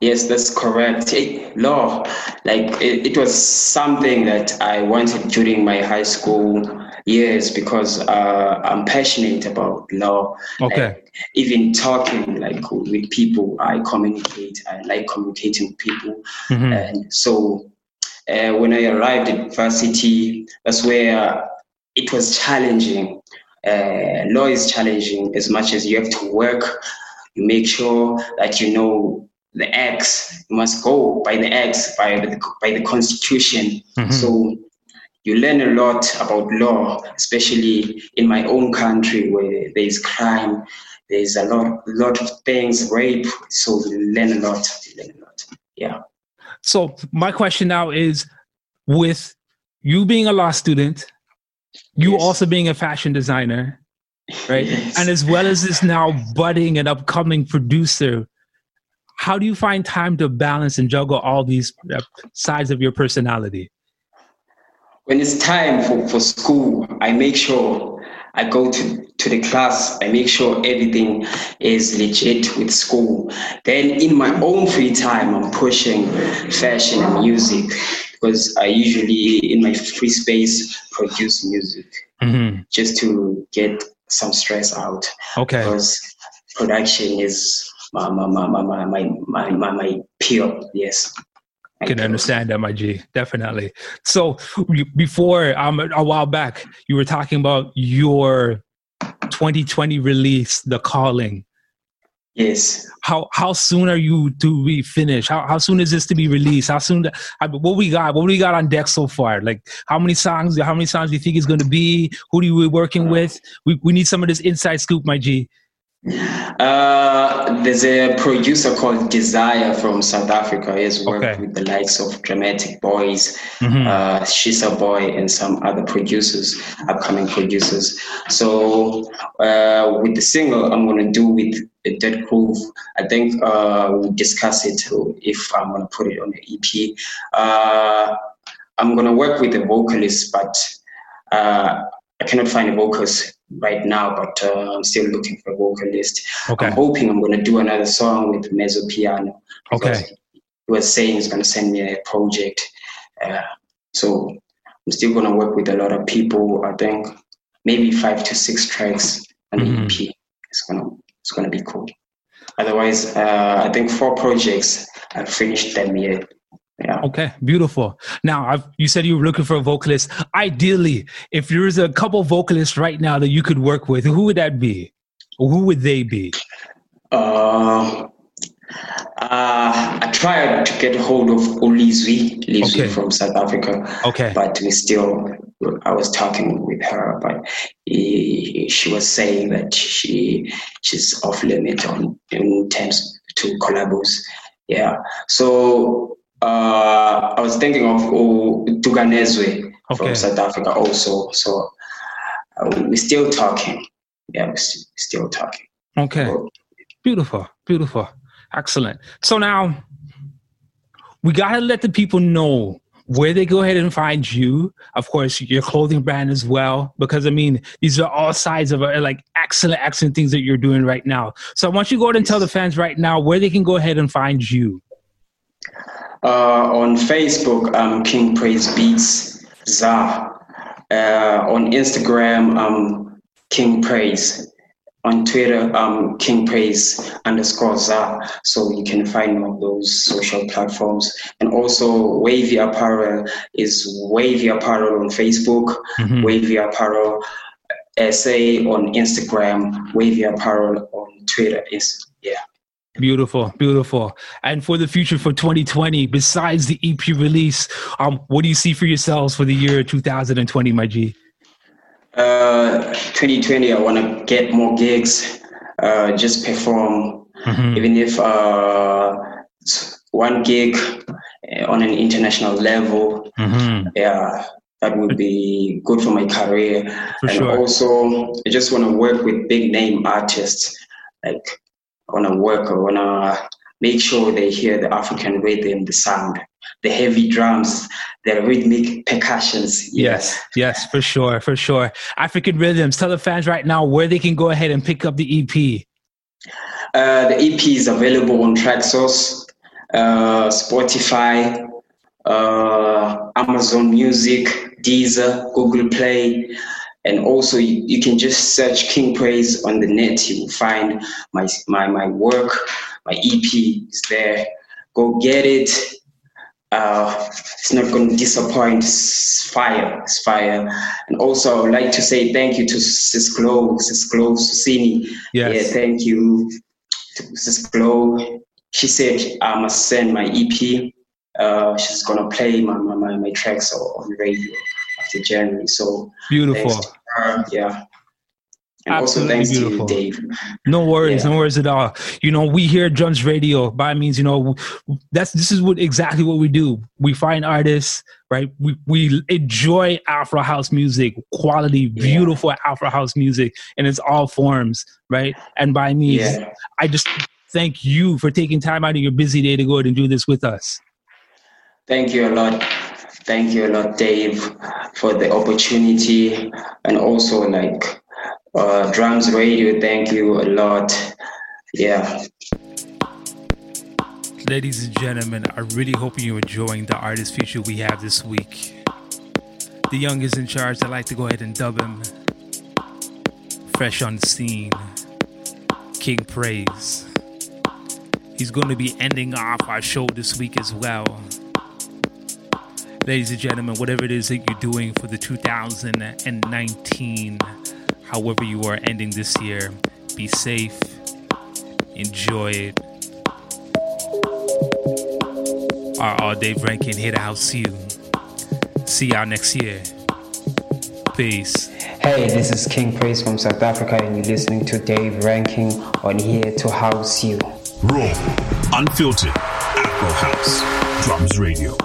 Yes, that's correct. It, law, like it, it, was something that I wanted during my high school years because uh, I'm passionate about law. Okay. Like, even talking like with people, I communicate. I like communicating with people, mm-hmm. and so uh, when I arrived at varsity, that's where it was challenging. Uh, law is challenging as much as you have to work. You make sure that you know the X you must go by the X by the by the Constitution. Mm-hmm. So you learn a lot about law, especially in my own country where there is crime. There's a lot, lot of things, rape. So you learn a lot. You learn a lot. Yeah. So my question now is, with you being a law student, you yes. also being a fashion designer, right? Yes. And as well as this now budding and upcoming producer, how do you find time to balance and juggle all these uh, sides of your personality? When it's time for, for school, I make sure I go to, to the class, I make sure everything is legit with school. Then in my own free time, I'm pushing fashion and music because I usually, in my free space, produce music mm-hmm. just to get some stress out. Okay. Because production is my my my my my my, my, my pure, yes. I can understand that, my G. Definitely. So before um a while back, you were talking about your 2020 release, The Calling. Yes. How how soon are you to be finished? How how soon is this to be released? How soon? what we got? What we got on deck so far? Like how many songs? How many songs do you think is going to be? Who do you be working with? We we need some of this inside scoop, my G. Uh, there's a producer called Desire from South Africa. He has worked okay. with the likes of Dramatic Boys, mm-hmm. uh, Shisa Boy, and some other producers, upcoming producers. So uh, with the single, I'm going to do with Dead Groove. I think uh, we'll discuss it if I'm going to put it on the EP. Uh, I'm going to work with a vocalist, but uh, I cannot find a vocalist right now, but uh, I'm still looking for a vocalist. Okay. I'm hoping I'm going to do another song with mezzo piano. Okay. He was saying he's going to send me a project. Uh, so I'm still going to work with a lot of people. I think maybe five to six tracks on the mm-hmm. EP. It's gonna it's gonna be cool. Otherwise, uh, I think four projects. I've finished them yet. Yeah. Okay, beautiful. Now, I've, you said you were looking for a vocalist. Ideally, if there's a couple vocalists right now that you could work with, who would that be? Or who would they be? Uh, uh, I tried to get hold of Olizwi, Lizwi okay. from South Africa. Okay. But we still, I was talking with her, but he, she was saying that she she's off limit on in terms to collabos. Yeah. So uh, I was thinking of oh, Tuganezwe okay. from South Africa also. So uh, we're still talking. Yeah, we're st- still talking. Okay. So, beautiful, beautiful, excellent. So now we gotta let the people know where they go ahead and find you. Of course, your clothing brand as well, because I mean, these are all sides of uh, like excellent, excellent things that you're doing right now. So I want you to go ahead and tell the fans right now where they can go ahead and find you. Uh, on Facebook, I'm King Praise Beats Za. Uh, on Instagram, I'm King Praise. On Twitter, I'm King Praise underscore Za. So you can find me on those social platforms. And also, Wavy Apparel is Wavy Apparel on Facebook, mm-hmm. Wavy Apparel SA on Instagram, Wavy Apparel on Twitter. Is yeah. Beautiful, beautiful. And for the future for 2020, besides the EP release, um, what do you see for yourselves for the year 2020, my G? Uh, 2020, I want to get more gigs, uh, just perform, mm-hmm. even if uh, one gig on an international level. Mm-hmm. Yeah, that would be good for my career. For and sure. also, I just want to work with big name artists like want to work, I want to make sure they hear the African rhythm, the sound, the heavy drums, the rhythmic percussions. Yes, yes, for sure, for sure. African Rhythms, tell the fans right now where they can go ahead and pick up the EP. Uh, the EP is available on Traxsource, uh, Spotify, uh, Amazon Music, Deezer, Google Play, and also you, you, can just search King Praise on the net. You will find my my my work, my EP is there. Go get it. Uh, it's not going to disappoint. It's fire. It's fire. And also, I would like to say thank you to Sis Glow, Sis Glow Susini. Yes. Yeah, thank you to Sis Glow. She said I must send my EP. Uh, she's gonna play my my, my, my tracks on the radio January. So beautiful. Her, yeah. And Absolutely beautiful. Dave. No worries, Yeah. no worries at all. You know, we here at Drums Radio by means, you know, that's this is what exactly what we do. We find artists, right? We we enjoy Afro house music, quality, beautiful Afro house music, in its all forms, right? And by means, Yeah. I just thank you for taking time out of your busy day to go ahead and do this with us. Thank you a lot. Thank you a lot, Dave, for the opportunity and also like uh, drums radio. Thank you a lot. Yeah. Ladies and gentlemen, I really hope you're enjoying the artist feature we have this week. The young is in charge. I like to go ahead and dub him. Fresh on the scene. King Praise. He's going to be ending off our show this week as well. Ladies and gentlemen, whatever it is that you're doing for the 2019, however you are ending this year, be safe, enjoy it. Our all day ranking here to house you. See y'all next year. Peace. Hey, this is King Praise from South Africa, and you're listening to Dave Rankin on Here to House You. Raw, unfiltered, Afro House, Drums Radio.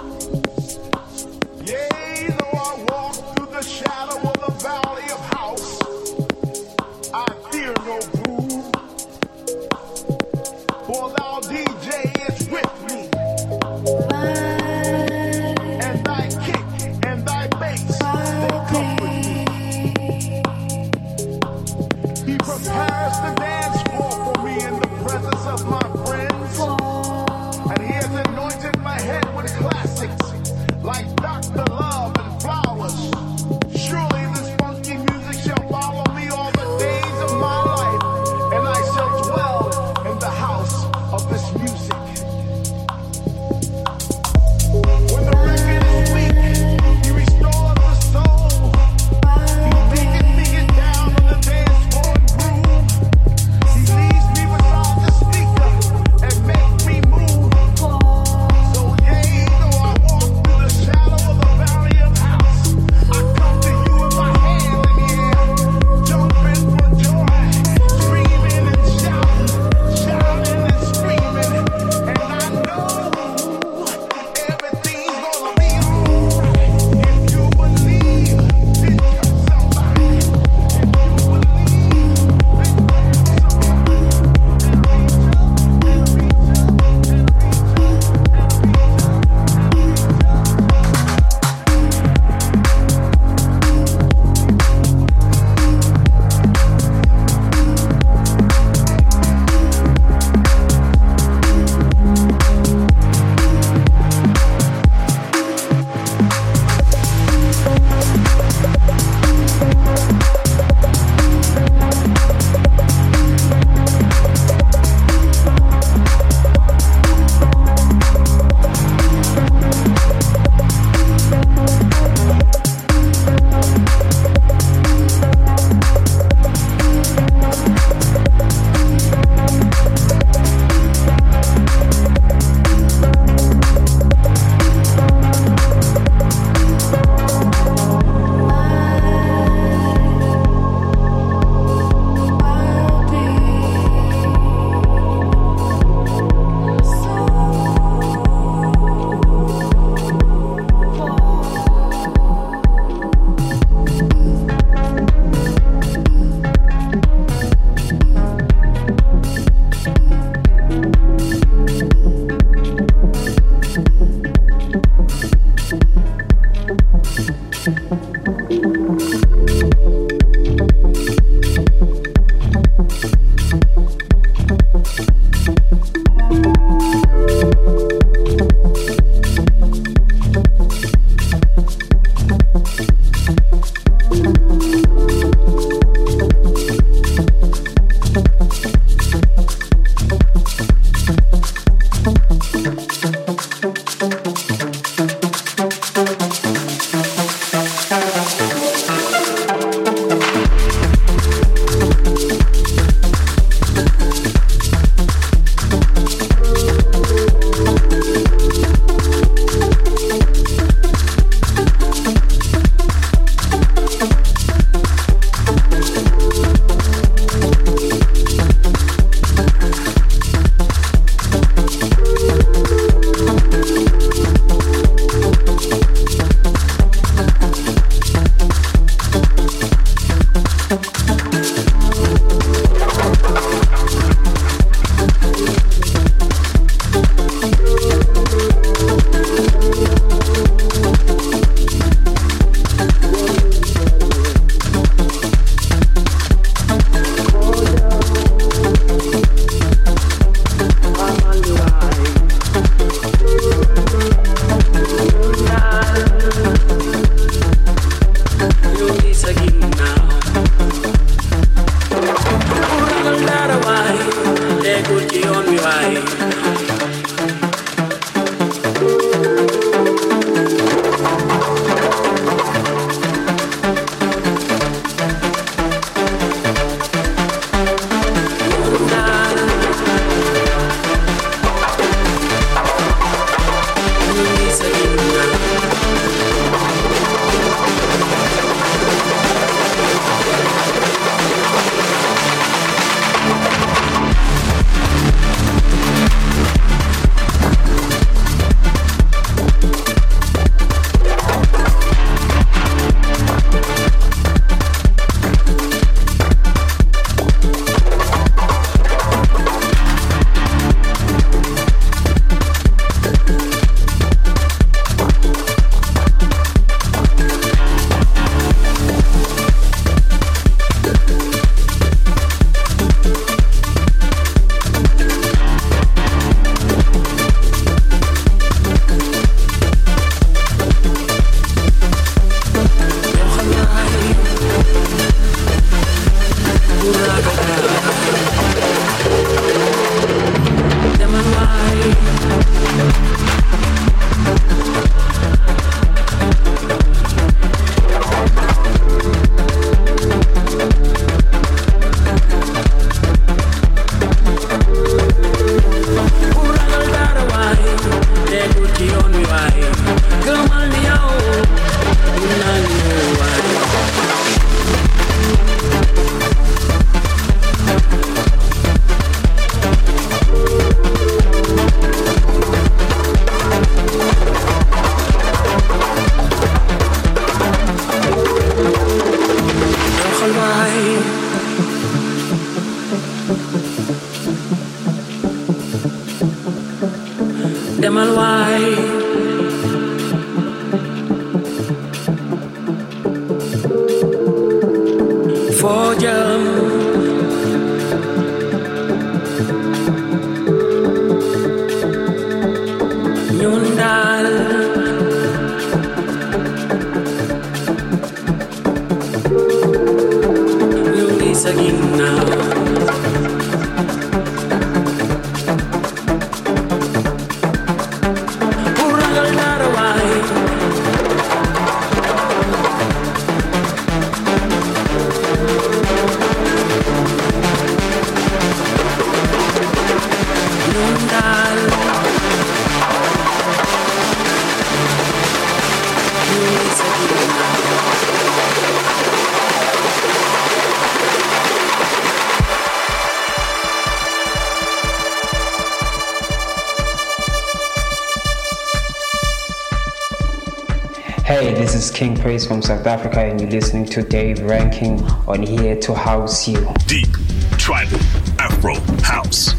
King Praise from South Africa, and you're listening to Dave Rankin on Here to House You. Deep, tribal, Afro, house,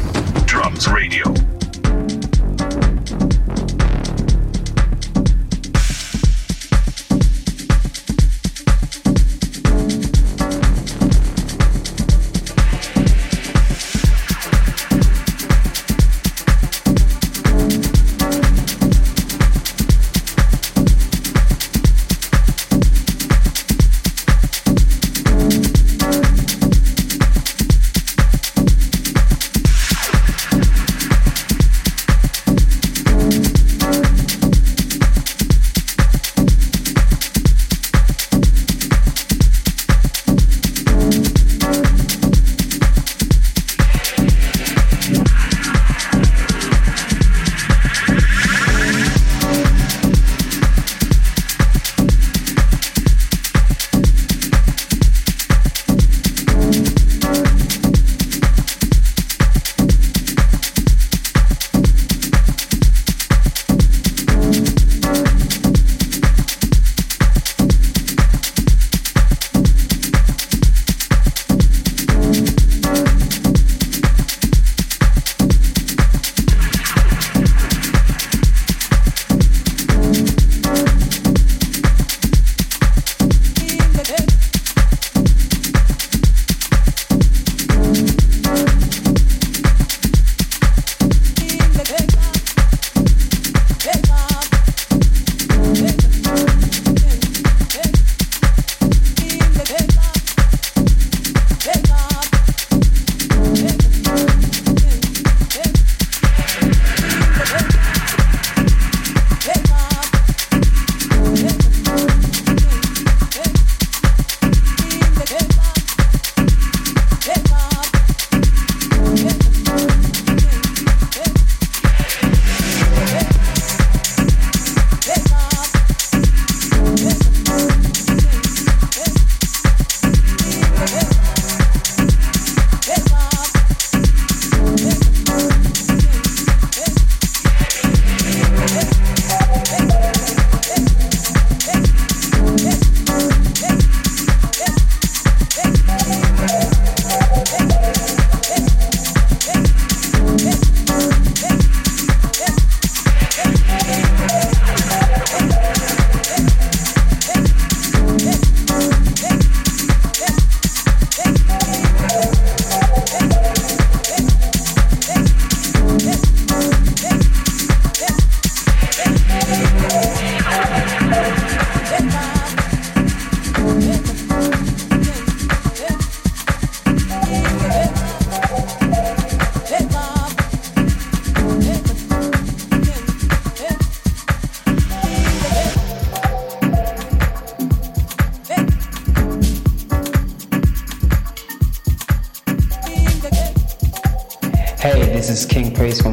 drums radio.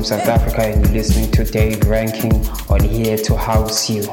South Africa, and you're listening to Dave Rankin on Here to House You.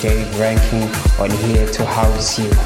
Dave Rankin on Here to House You.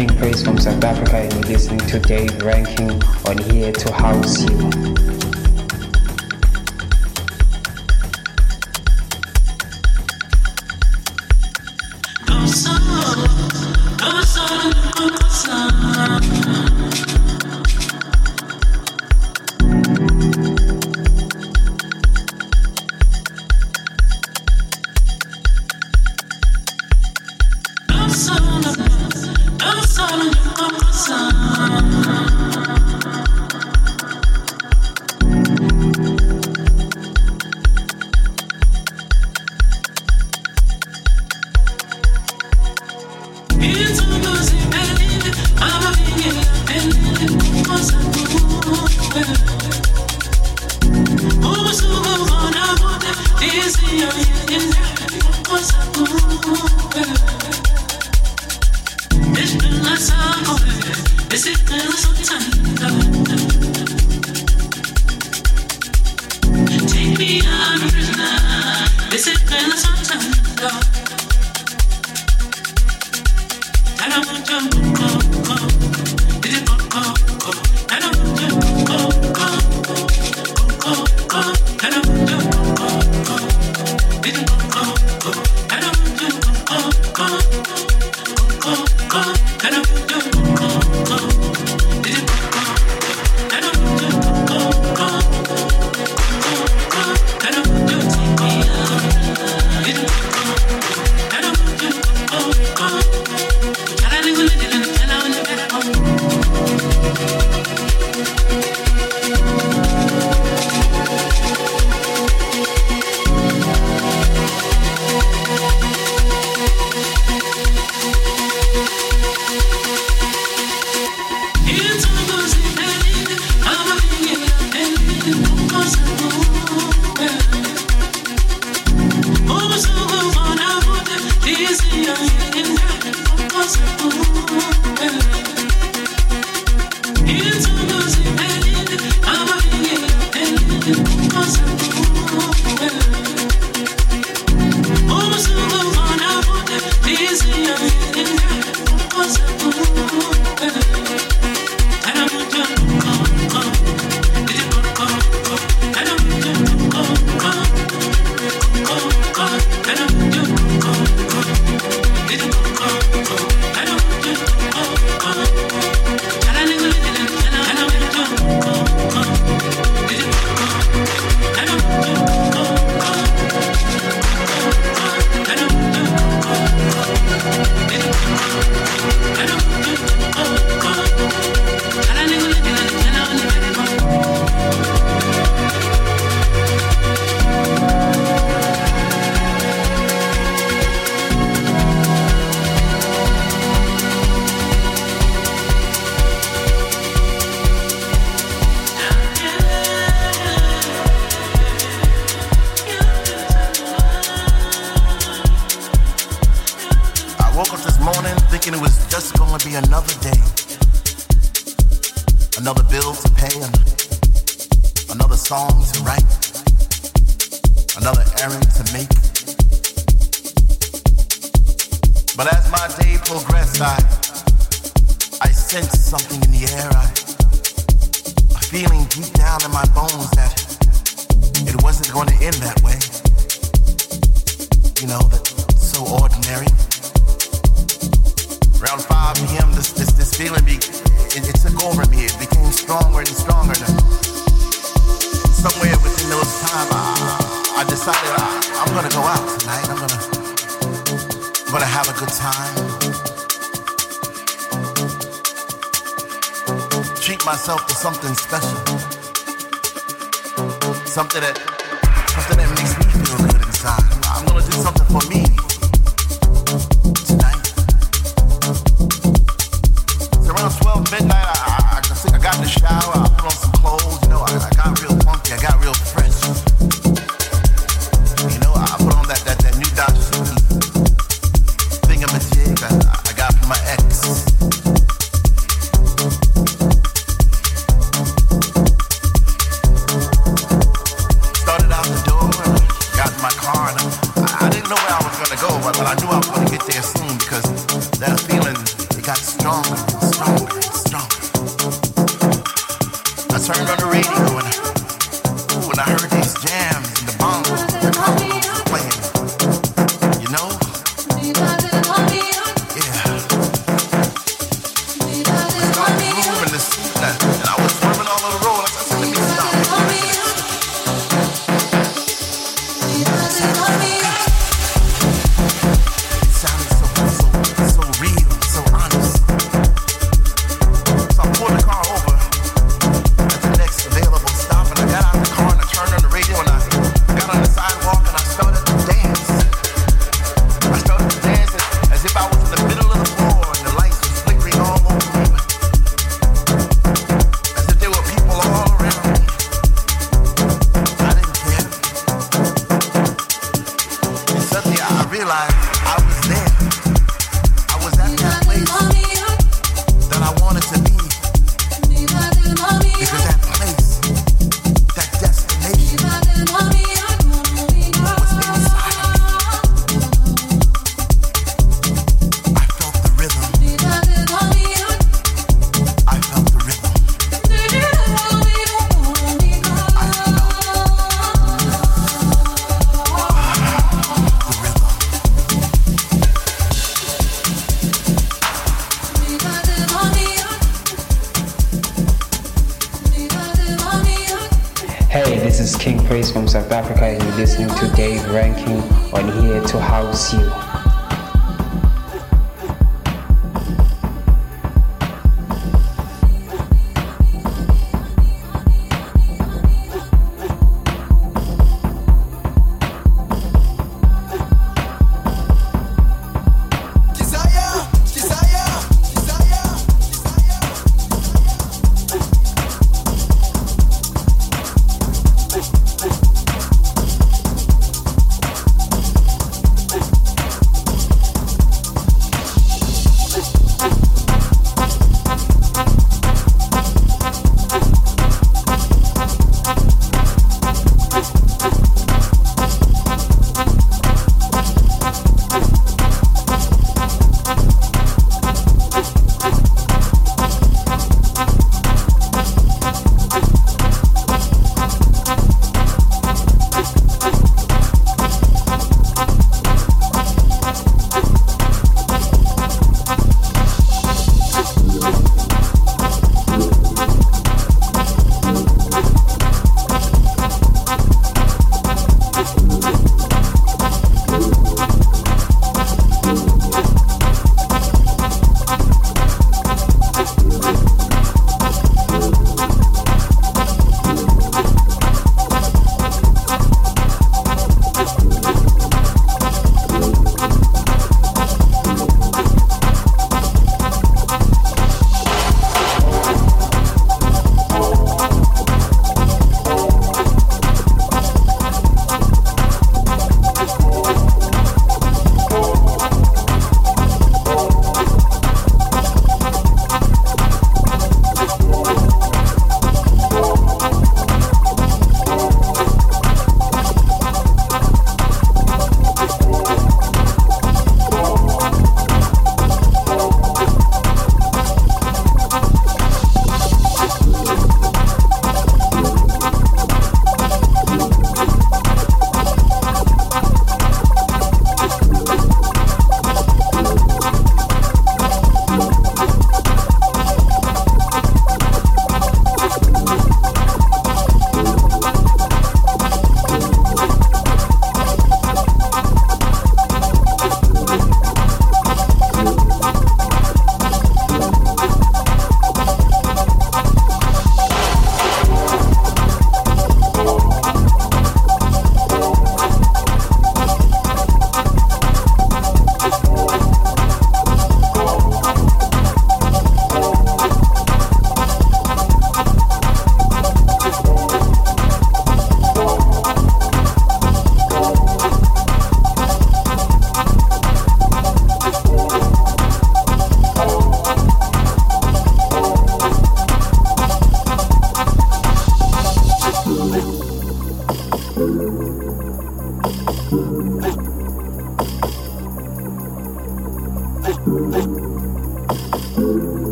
King Praise from South Africa, and you're listening to Dave Rankin on Here to House You.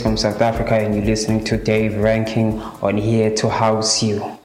From South Africa, and you're listening to Dave Rankin on Here to House You.